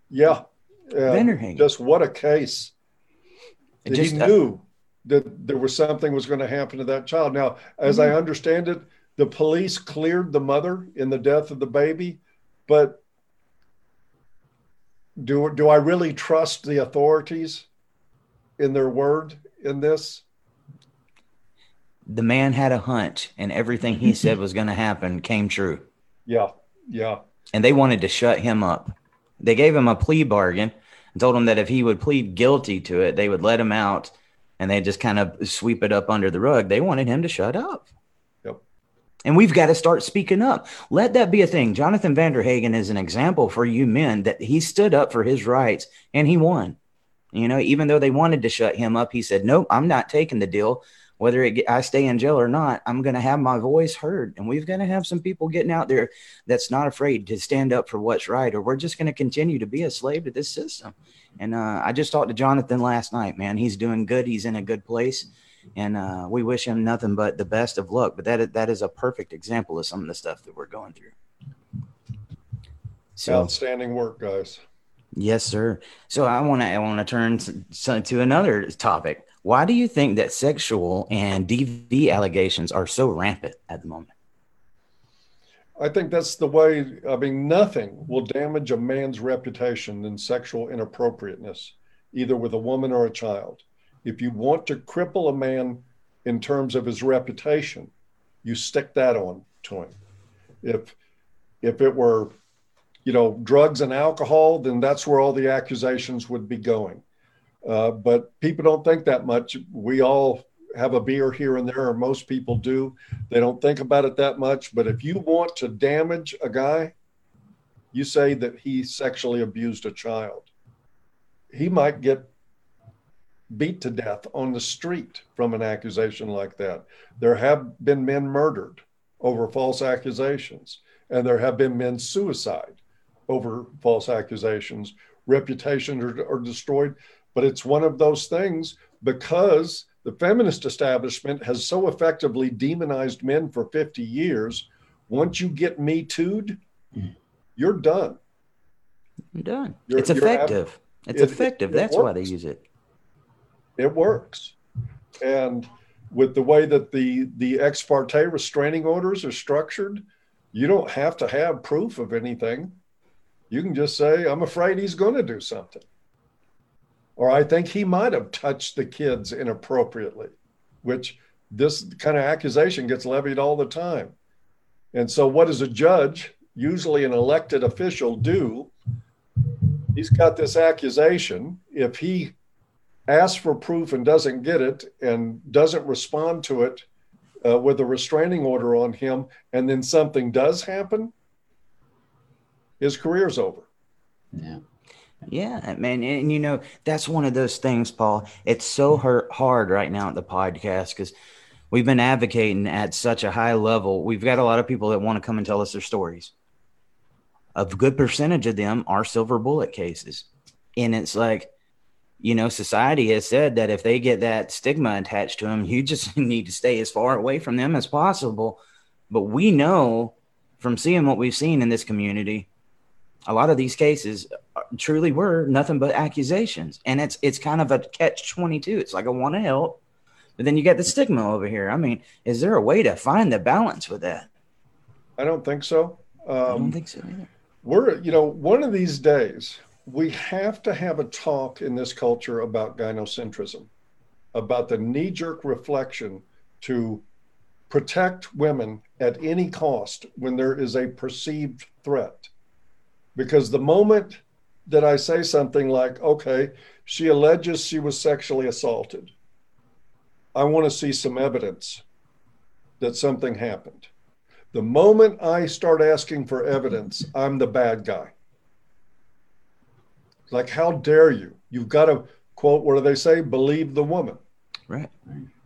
Yeah. Uh, Vanderhagen. Just what a case. It he just- uh, knew that there was something was going to happen to that child. Now, as Mm-hmm. I understand it, the police cleared the mother in the death of the baby, but do do I really trust the authorities in their word in this? the man had a hunch and everything he said was going to happen came true. Yeah, yeah, and they wanted to shut him up. They gave him a plea bargain and told him that if he would plead guilty to it, they would let him out and they just kind of sweep it up under the rug. They wanted him to shut up. And we've got to start speaking up. Let that be a thing. Jonathan Vanderhagen is an example for you men that he stood up for his rights and he won. You know, even though they wanted to shut him up, he said, Nope, I'm not taking the deal. whether it, I stay in jail or not, I'm going to have my voice heard. And we're going to have some people getting out there that's not afraid to stand up for what's right, or we're just going to continue to be a slave to this system. And uh, I just talked to Jonathan last night, man. He's doing good. He's in a good place. And uh, we wish him nothing but the best of luck. But that, that is a perfect example of some of the stuff that we're going through. So, Outstanding work, guys. Yes, sir. So I want to I want to turn to, to another topic. Why do you think that sexual and DV allegations are so rampant at the moment? I think that's the way. I mean, nothing will damage a man's reputation than sexual inappropriateness, either with a woman or a child. If you want to cripple a man in terms of his reputation, you stick that on to him. If if it were, you know, drugs and alcohol, then that's where all the accusations would be going. Uh, but people don't think that much. We all have a beer here and there, or most people do. They don't think about it that much. But if you want to damage a guy, you say that he sexually abused a child. He might get beat to death on the street from an accusation like that. There have been men murdered over false accusations, and there have been men suicide over false accusations. Reputations are, are destroyed but it's one of those things because the feminist establishment has so effectively demonized men for 50 years. Once you get me tooed, you're done. You're done. You're, it's effective. Ab- it's it, effective. It, it That's works. why they use it. It works. And with the way that the the ex parte restraining orders are structured, you don't have to have proof of anything. You can just say, I'm afraid he's going to do something or I think he might have touched the kids inappropriately, which this kind of accusation gets levied all the time. And so, what does a judge, usually an elected official, do? He's got this accusation. If he asks for proof and doesn't get it and doesn't respond to it uh, with a restraining order on him, and then something does happen, his career's over. Yeah. Yeah, man, and you know that's one of those things, Paul. It's so hurt hard right now at the podcast because we've been advocating at such a high level. We've got a lot of people that want to come and tell us their stories. A good percentage of them are silver bullet cases, and it's like, you know, society has said that if they get that stigma attached to them, [LAUGHS] you just need to stay as far away from them as possible. But we know from seeing what we've seen in this community a lot of these cases truly were nothing but accusations. And it's it's kind of a catch 22 it's like i want to help but then you get the stigma over here. I mean is there a way to find the balance with that? I don't think so. Um, i don't think so either. we're you know one of these days we have to have a talk in this culture about gynocentrism about the knee-jerk reflection to protect women at any cost when there is a perceived threat because the moment that I say something like, okay, she alleges she was sexually assaulted, I want to see some evidence that something happened. The moment I start asking for evidence, I'm the bad guy. Like, how dare you? You've got to quote, what do they say? Believe the woman. Right.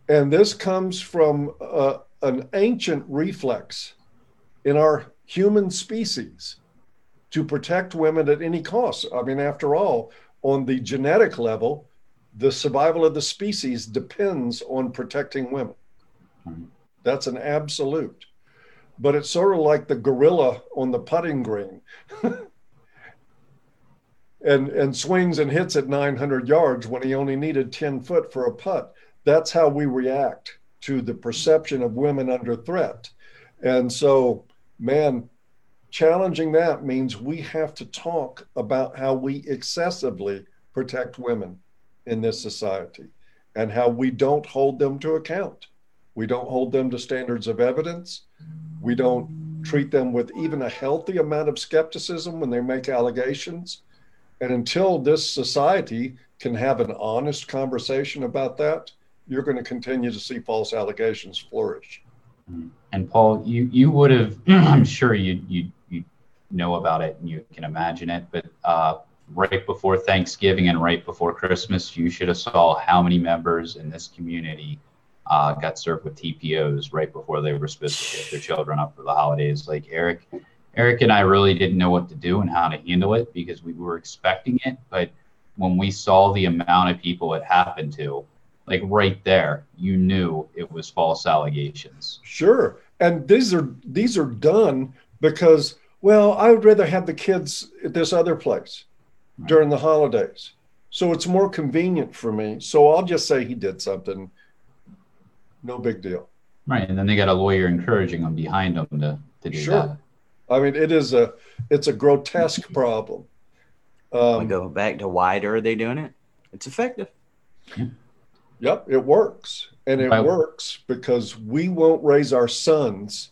And this comes from uh, an ancient reflex in our human species to protect women at any cost. I mean, after all, on the genetic level, the survival of the species depends on protecting women. That's an absolute. But it's sort of like the gorilla on the putting green. [LAUGHS] and and swings and hits at 900 yards when he only needed 10 foot for a putt. That's how we react to the perception of women under threat. And so, man, challenging that means we have to talk about how we excessively protect women in this society and how we don't hold them to account. We don't hold them to standards of evidence. We don't treat them with even a healthy amount of skepticism when they make allegations. And until this society can have an honest conversation about that, you're going to continue to see false allegations flourish. And Paul, you you would have, [CLEARS THROAT] I'm sure you you you know about it and you can imagine it. But uh, right before Thanksgiving and right before Christmas, you should have saw how many members in this community uh, got served with TPOs right before they were supposed to pick their children up for the holidays. Like Eric, Eric and I really didn't know what to do and how to handle it because we were expecting it, but when we saw the amount of people it happened to, like right there, you knew it was false allegations. Sure. And these are these are done because well, I would rather have the kids at this other place Right. during the holidays. So it's more convenient for me. So I'll just say he did something. No big deal. Right, and then they got a lawyer encouraging them behind them to, to do Sure. that. I mean, it is a it's a grotesque [LAUGHS] problem. we Um, go back to why are they doing it? It's effective. Yep, it works. And it Right. works because we won't raise our sons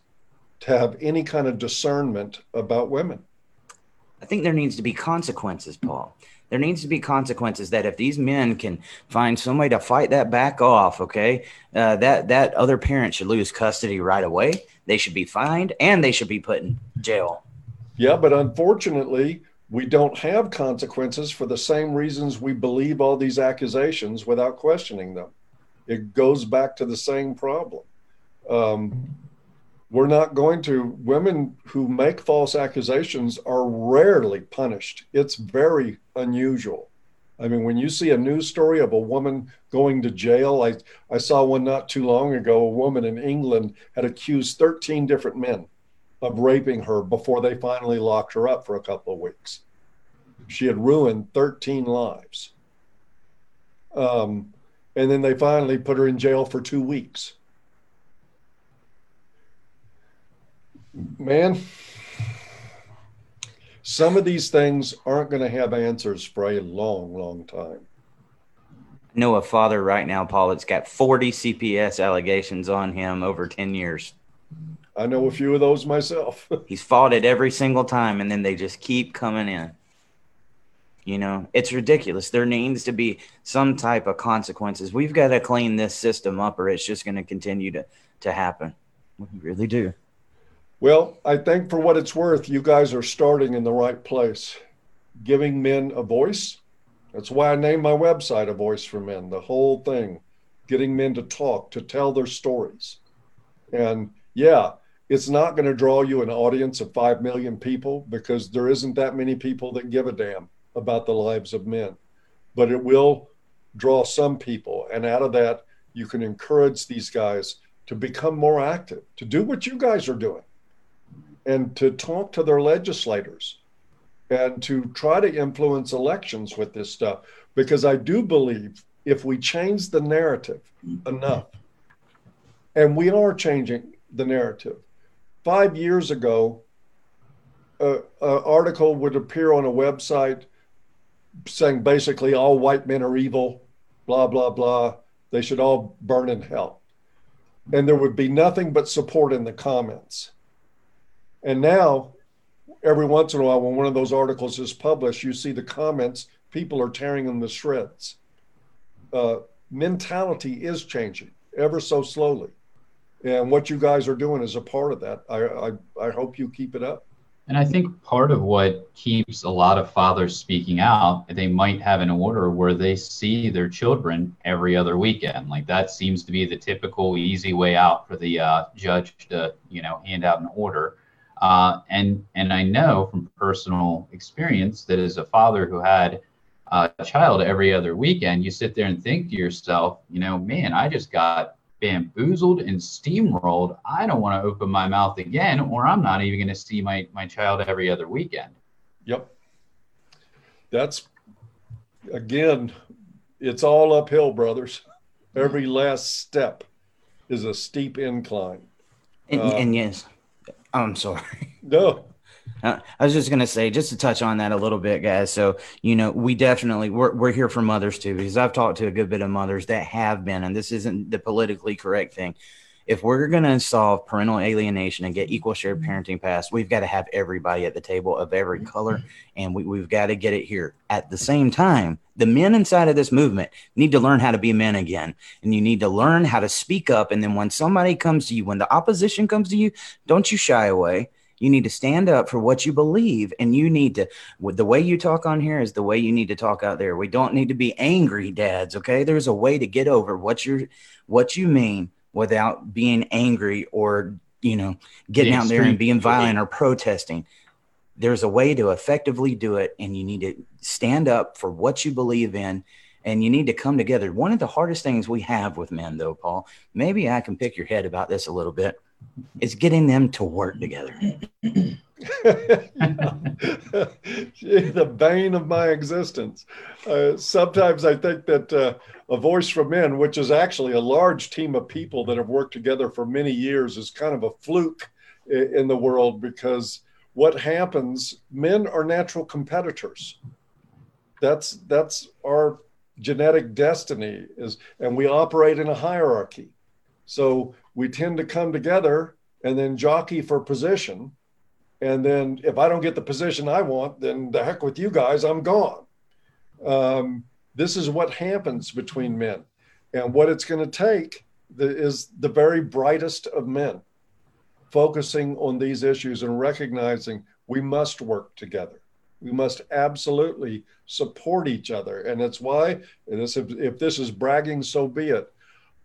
to have any kind of discernment about women. I think there needs to be consequences, Paul. There needs to be consequences that if these men can find some way to fight that back off, okay, uh, that that other parent should lose custody right away. They should be fined and they should be put in jail. Yeah, but unfortunately, we don't have consequences for the same reasons we believe all these accusations without questioning them. It goes back to the same problem. Um, we're not going to, women who make false accusations are rarely punished. It's very unusual. I mean, when you see a news story of a woman going to jail, I, I saw one not too long ago. A woman in England had accused 13 different men of raping her before they finally locked her up for a couple of weeks. She had ruined 13 lives. Um, and then they finally put her in jail for two weeks. Man, some of these things aren't going to have answers for a long, long time. I know a father right now, Paul, that's got 40 CPS allegations on him over 10 years. I know a few of those myself. [LAUGHS] He's fought it every single time, and then they just keep coming in. You know, it's ridiculous. There needs to be some type of consequences. We've got to clean this system up, or it's just going to continue to to happen. We really do. Well, I think for what it's worth, you guys are starting in the right place, giving men a voice. That's why I named my website A Voice for Men, the whole thing, getting men to talk, to tell their stories. And yeah, it's not going to draw you an audience of 5 million people because there isn't that many people that give a damn about the lives of men. But it will draw some people. And out of that, you can encourage these guys to become more active, to do what you guys are doing and to talk to their legislators and to try to influence elections with this stuff. Because I do believe if we change the narrative enough, and we are changing the narrative. Five years ago, an article would appear on a website saying basically all white men are evil, blah, blah, blah. They should all burn in hell. And there would be nothing but support in the comments. And now, every once in a while, when one of those articles is published, you see the comments, people are tearing them to shreds. Uh, mentality is changing ever so slowly. And what you guys are doing is a part of that. I, I, I hope you keep it up. And I think part of what keeps a lot of fathers speaking out, they might have an order where they see their children every other weekend. Like that seems to be the typical easy way out for the uh, judge to, you know, hand out an order. Uh, and and I know from personal experience that as a father who had a child every other weekend, you sit there and think to yourself, you know, man, I just got bamboozled and steamrolled. I don't want to open my mouth again, or I'm not even going to see my, my child every other weekend. Yep. That's, again, it's all uphill, brothers. Every last step is a steep incline. And, Uh, and yes, I'm sorry. [LAUGHS] No, I was just gonna say, just to touch on that a little bit, guys. So you know, we definitely we're we're here for mothers too, because I've talked to a good bit of mothers that have been, and this isn't the politically correct thing. If we're gonna solve parental alienation and get equal shared mm-hmm. parenting passed, we've got to have everybody at the table of every mm-hmm. color, and we, we've got to get it here. At the same time, the men inside of this movement need to learn how to be men again, and you need to learn how to speak up. And then when somebody comes to you, when the opposition comes to you, don't you shy away You need to stand up for what you believe, and you need to. The way you talk on here is the way you need to talk out there. We don't need to be angry dads. Okay, there's a way to get over what you're, what you mean without being angry or you know getting out there and being violent or protesting. There's a way to effectively do it, and you need to stand up for what you believe in, and you need to come together. One of the hardest things we have with men, though, Paul, maybe I can pick your head about this a little bit, is getting them to work together. [LAUGHS] The bane of my existence. Uh, sometimes I think that uh, a Voice for Men, which is actually a large team of people that have worked together for many years, is kind of a fluke i- in the world because what happens? Men are natural competitors. That's that's our genetic destiny is, and we operate in a hierarchy. So we tend to come together and then jockey for position. And then if I don't get the position I want, then the heck with you guys, I'm gone. Um, this is what happens between men. And what it's going to take is the very brightest of men focusing on these issues and recognizing we must work together. We must absolutely support each other. And that's why, and this, if, if this is bragging, so be it.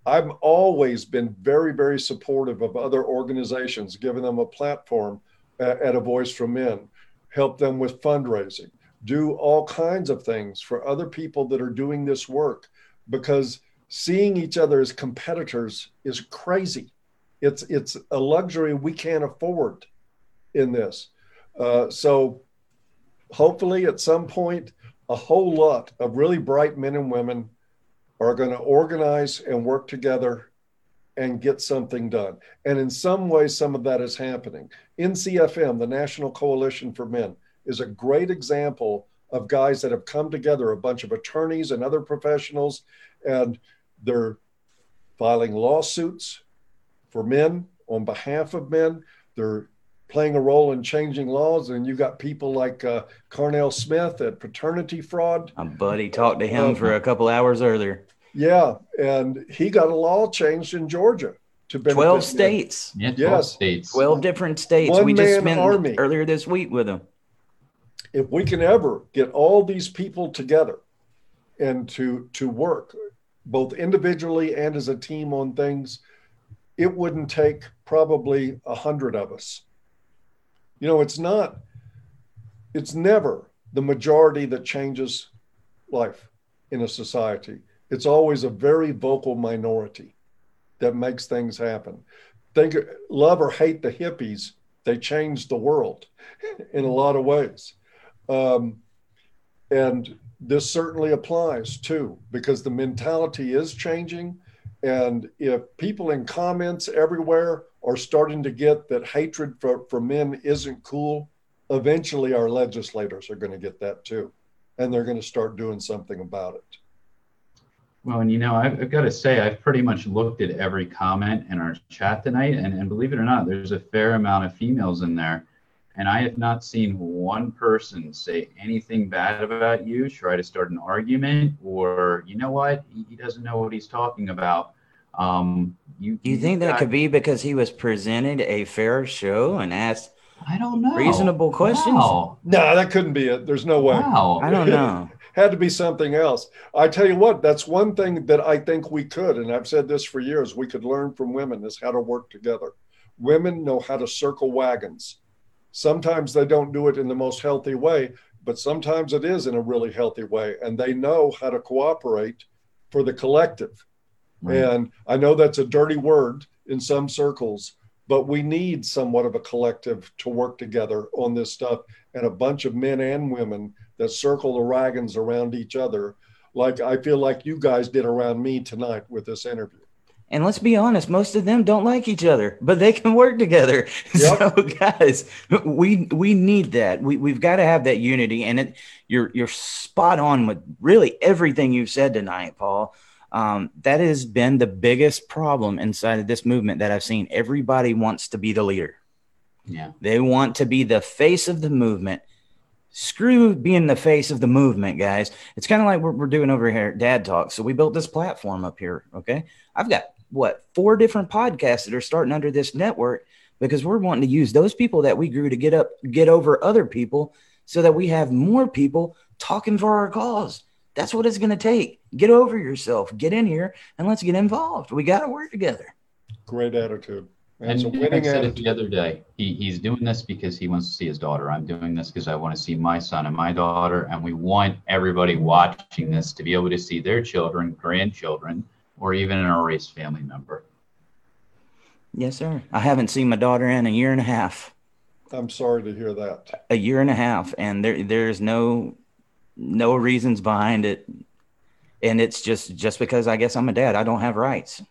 I've always been very, very supportive of other organizations, giving them a platform at, a Voice for Men, help them with fundraising, do all kinds of things for other people that are doing this work because seeing each other as competitors is crazy. It's, it's a luxury we can't afford in this. Uh, so hopefully at some point, a whole lot of really bright men and women are going to organize and work together and get something done. And in some ways, some of that is happening. NCFM, the National Coalition for Men, is a great example of guys that have come together, a bunch of attorneys and other professionals, and they're filing lawsuits for men on behalf of men. They're playing a role in changing laws. And you've got people like uh, Carnell Smith at Paternity Fraud. My buddy talked to him for a couple hours earlier. Yeah, and he got a law changed in Georgia to benefit 12 states, Yeah, 12 Yes. states. 12 different states. One we just man spent army. earlier this week with him. If we can ever get all these people together and to to work both individually and as a team on things, it wouldn't take probably a hundred of us. You know, it's not. It's never the majority that changes life in a society. It's always a very vocal minority that makes things happen. Think, love or hate the hippies, they changed the world in a lot of ways. Um, and this certainly applies too, because the mentality is changing. And if people in comments everywhere are starting to get that hatred for, for men isn't cool, eventually our legislators are going to get that too. And they're going to start doing something about it. Well, and you know, I've, I've got to say, I've pretty much looked at every comment in our chat tonight, and, and believe it or not, there's a fair amount of females in there. And I have not seen one person say anything bad about you, try to start an argument, or you know what, he, he doesn't know what he's talking about. Um, you, Do you think that got- could be because he was presented a fair show and asked? I don't know. reasonable questions? Wow. No, that couldn't be it. There's no way. Wow. I don't know. had to be something else. I tell you what, that's one thing that I think we could, and I've said this for years, we could learn from women is how to work together. Women know how to circle wagons. Sometimes they don't do it in the most healthy way, but sometimes it is in a really healthy way, and they know how to cooperate for the collective. Right. And I know that's a dirty word in some circles, but we need somewhat of a collective to work together on this stuff and a bunch of men and women that circle the wagons around each other, like I feel like you guys did around me tonight with this interview. And let's be honest, most of them don't like each other, but they can work together. [LAUGHS] Yep. So, guys, we we need that. We we've got to have that unity. And it, you're you're spot on with really everything you've said tonight, Paul. Um, that has been the biggest problem inside of this movement that I've seen. Everybody wants to be the leader. Yeah. They want to be the face of the movement. Screw being the face of the movement, guys. It's kind of like what we're doing over here at Dad Talk. So we built this platform up here. Okay. I've got what four different podcasts that are starting under this network because we're wanting to use those people that we grew to get up, get over other people so that we have more people talking for our cause. That's what it's going to take. Get over yourself, get in here, and let's get involved. We got to work together. Great attitude. And It's a Derek winning said it attitude. the other day. He, he's doing this because he wants to see his daughter. I'm doing this because I want to see my son and my daughter. And we want everybody watching this to be able to see their children, grandchildren, or even an erased family member. Yes, sir. I haven't seen my daughter in a year and a half. I'm sorry to hear that. A year and a half, and there there's no no reasons behind it. And it's just just because I guess I'm a dad. I don't have rights.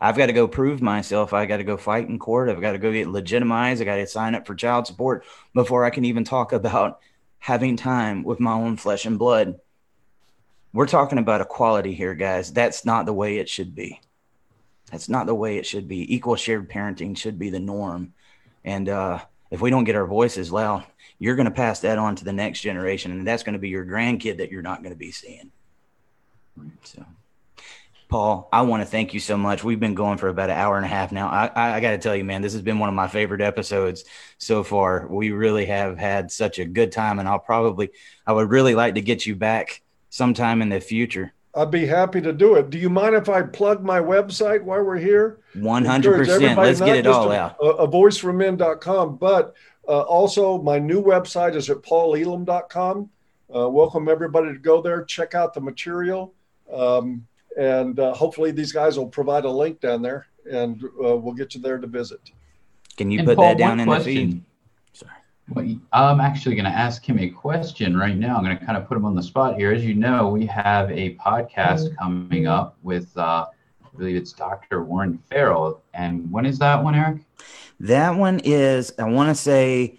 I've got to go prove myself. I got to go fight in court. I've got to go get legitimized. I got to sign up for child support before I can even talk about having time with my own flesh and blood. We're talking about equality here, guys. That's not the way it should be. That's not the way it should be. Equal shared parenting should be the norm. And uh, if we don't get our voices loud, you're going to pass that on to the next generation, and that's going to be your grandkid that you're not going to be seeing. So, Paul, I want to thank you so much. We've been going for about an hour and a half now. I, I, I got to tell you, man, this has been one of my favorite episodes so far. We really have had such a good time, and I'll probably, I would really like to get you back sometime in the future. I'd be happy to do it. Do you mind if I plug my website while we're here? Hundred percent. Let's get it all a, out. A, a voiceformen.com, but uh, also my new website is at paulelam.com. Uh, welcome everybody to go there, check out the material, um, and uh, hopefully these guys will provide a link down there, and uh, we'll get you there to visit. Can you And put Paul, that down one in the feed? Sorry. Well, I'm actually going to ask him a question right now. I'm going to kind of put him on the spot here. As you know, we have a podcast coming up with, uh, I believe it's Dr. Warren Farrell. And when is that one, Eric? That one is, I want to say,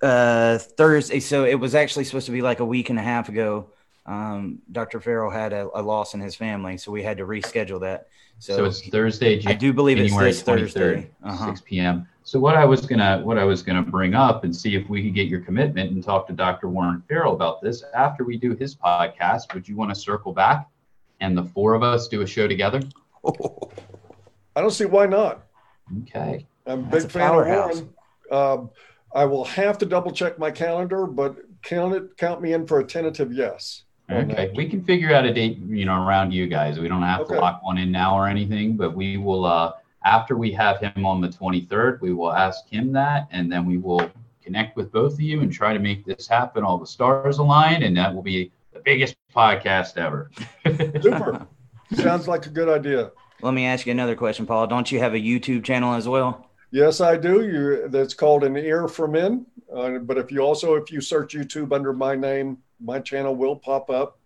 uh, Thursday. So it was actually supposed to be like a week and a half ago. Um, Dr. Farrell had a, a loss in his family, so we had to reschedule that. So, So, it's Thursday, I do believe it's January this 23rd, Thursday. Uh-huh. 6 p.m. So what I was gonna what I was gonna bring up and see if we could get your commitment and talk to Dr. Warren Farrell about this after we do his podcast. Would you want to circle back and the four of us do a show together? [LAUGHS] I don't see why not. Okay. I'm a big a fan of powerhouse. Warren. Um, I will have to double check my calendar, but count it, count me in for a tentative yes. Okay, we can figure out a date, you know, around you guys. We don't have Okay. to lock one in now or anything, but we will, uh, after we have him on the 23rd, we will ask him that, and then we will connect with both of you and try to make this happen. All the stars align, and that will be the biggest podcast ever. [LAUGHS] Super. Sounds like a good idea. Let me ask you another question, Paul. Don't you have a YouTube channel as well? Yes, I do. You that's called an ear for men. Uh, but if you also if you search YouTube under my name, my channel will pop up.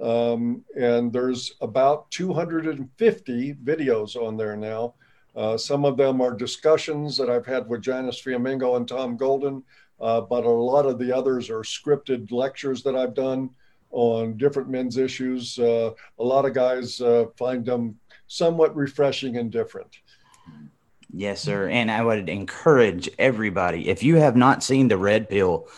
Um, and there's about 250 videos on there now. Uh, some of them are discussions that I've had with Janice Fiamengo and Tom Golden, uh, but a lot of the others are scripted lectures that I've done on different men's issues. Uh, a lot of guys uh, find them somewhat refreshing and different. Yes, sir. And I would encourage everybody, if you have not seen The Red Pill,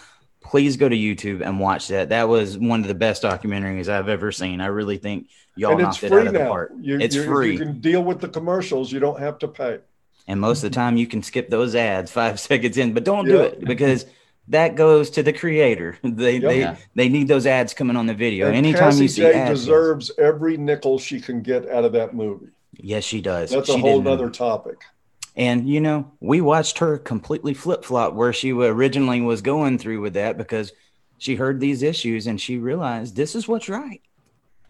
please go to YouTube and watch that. That was one of the best documentaries I've ever seen. I really think y'all and it's knocked it free out of the now. park. You, It's you, free. You can deal with the commercials. You don't have to pay. And most of the time, you can skip those ads five [LAUGHS] seconds in, but don't do it because that goes to the creator. [LAUGHS] They Yep. they Yeah. they need those ads coming on the video. And Anytime Cassie you see Jaye ads, deserves every nickel she can get out of that movie. yes, she does. That's She a whole didn't- nother topic. And you know, we watched her completely flip flop where she originally was going through with that because she heard these issues and she realized this is what's right.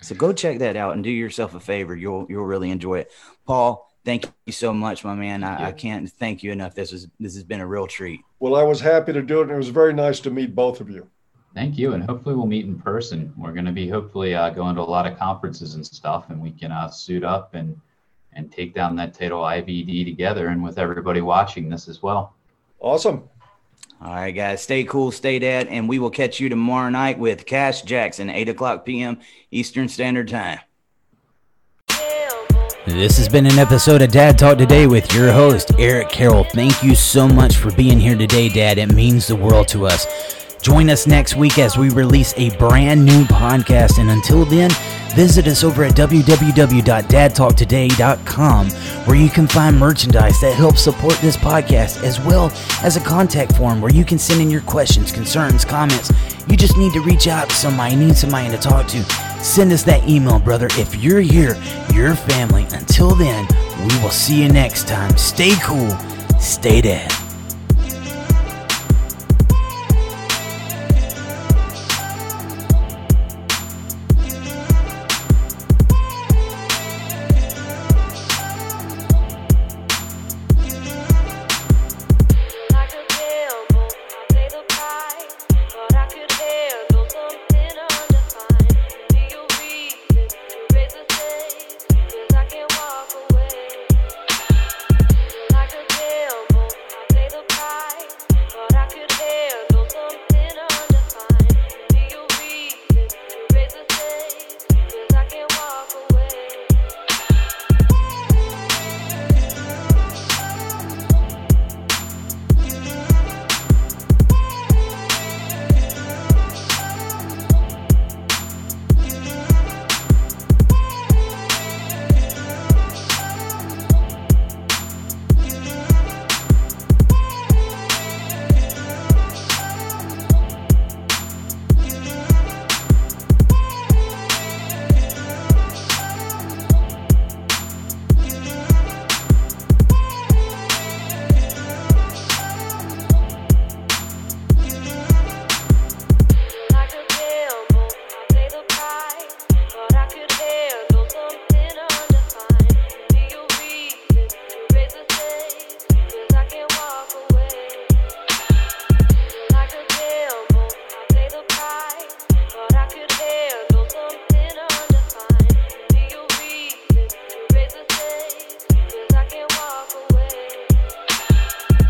So go check that out and do yourself a favor. You'll you'll really enjoy it. Paul, thank you so much, my man. I, I can't thank you enough. This is this has been a real treat. Well, I was happy to do it, and it was very nice to meet both of you. Thank you, and hopefully we'll meet in person. We're going to be hopefully uh, going to a lot of conferences and stuff, and we can uh, suit up and and take down that title IV-D together, and with everybody watching this as well. Awesome. All right, guys, stay cool, stay dead, and we will catch you tomorrow night with Cash Jackson, 8 o'clock p.m. Eastern Standard Time. This has been an episode of Dad Talk Today with your host, Eric Carroll. Thank you so much for being here today, Dad. It means the world to us. Join us next week as we release a brand new podcast. And until then, visit us over at www.dadtalktoday.com where you can find merchandise that helps support this podcast as well as a contact form where you can send in your questions, concerns, comments. You just need to reach out to somebody, need somebody to talk to. Send us that email, brother. If you're here, your family. Until then, we will see you next time. Stay cool, stay dad.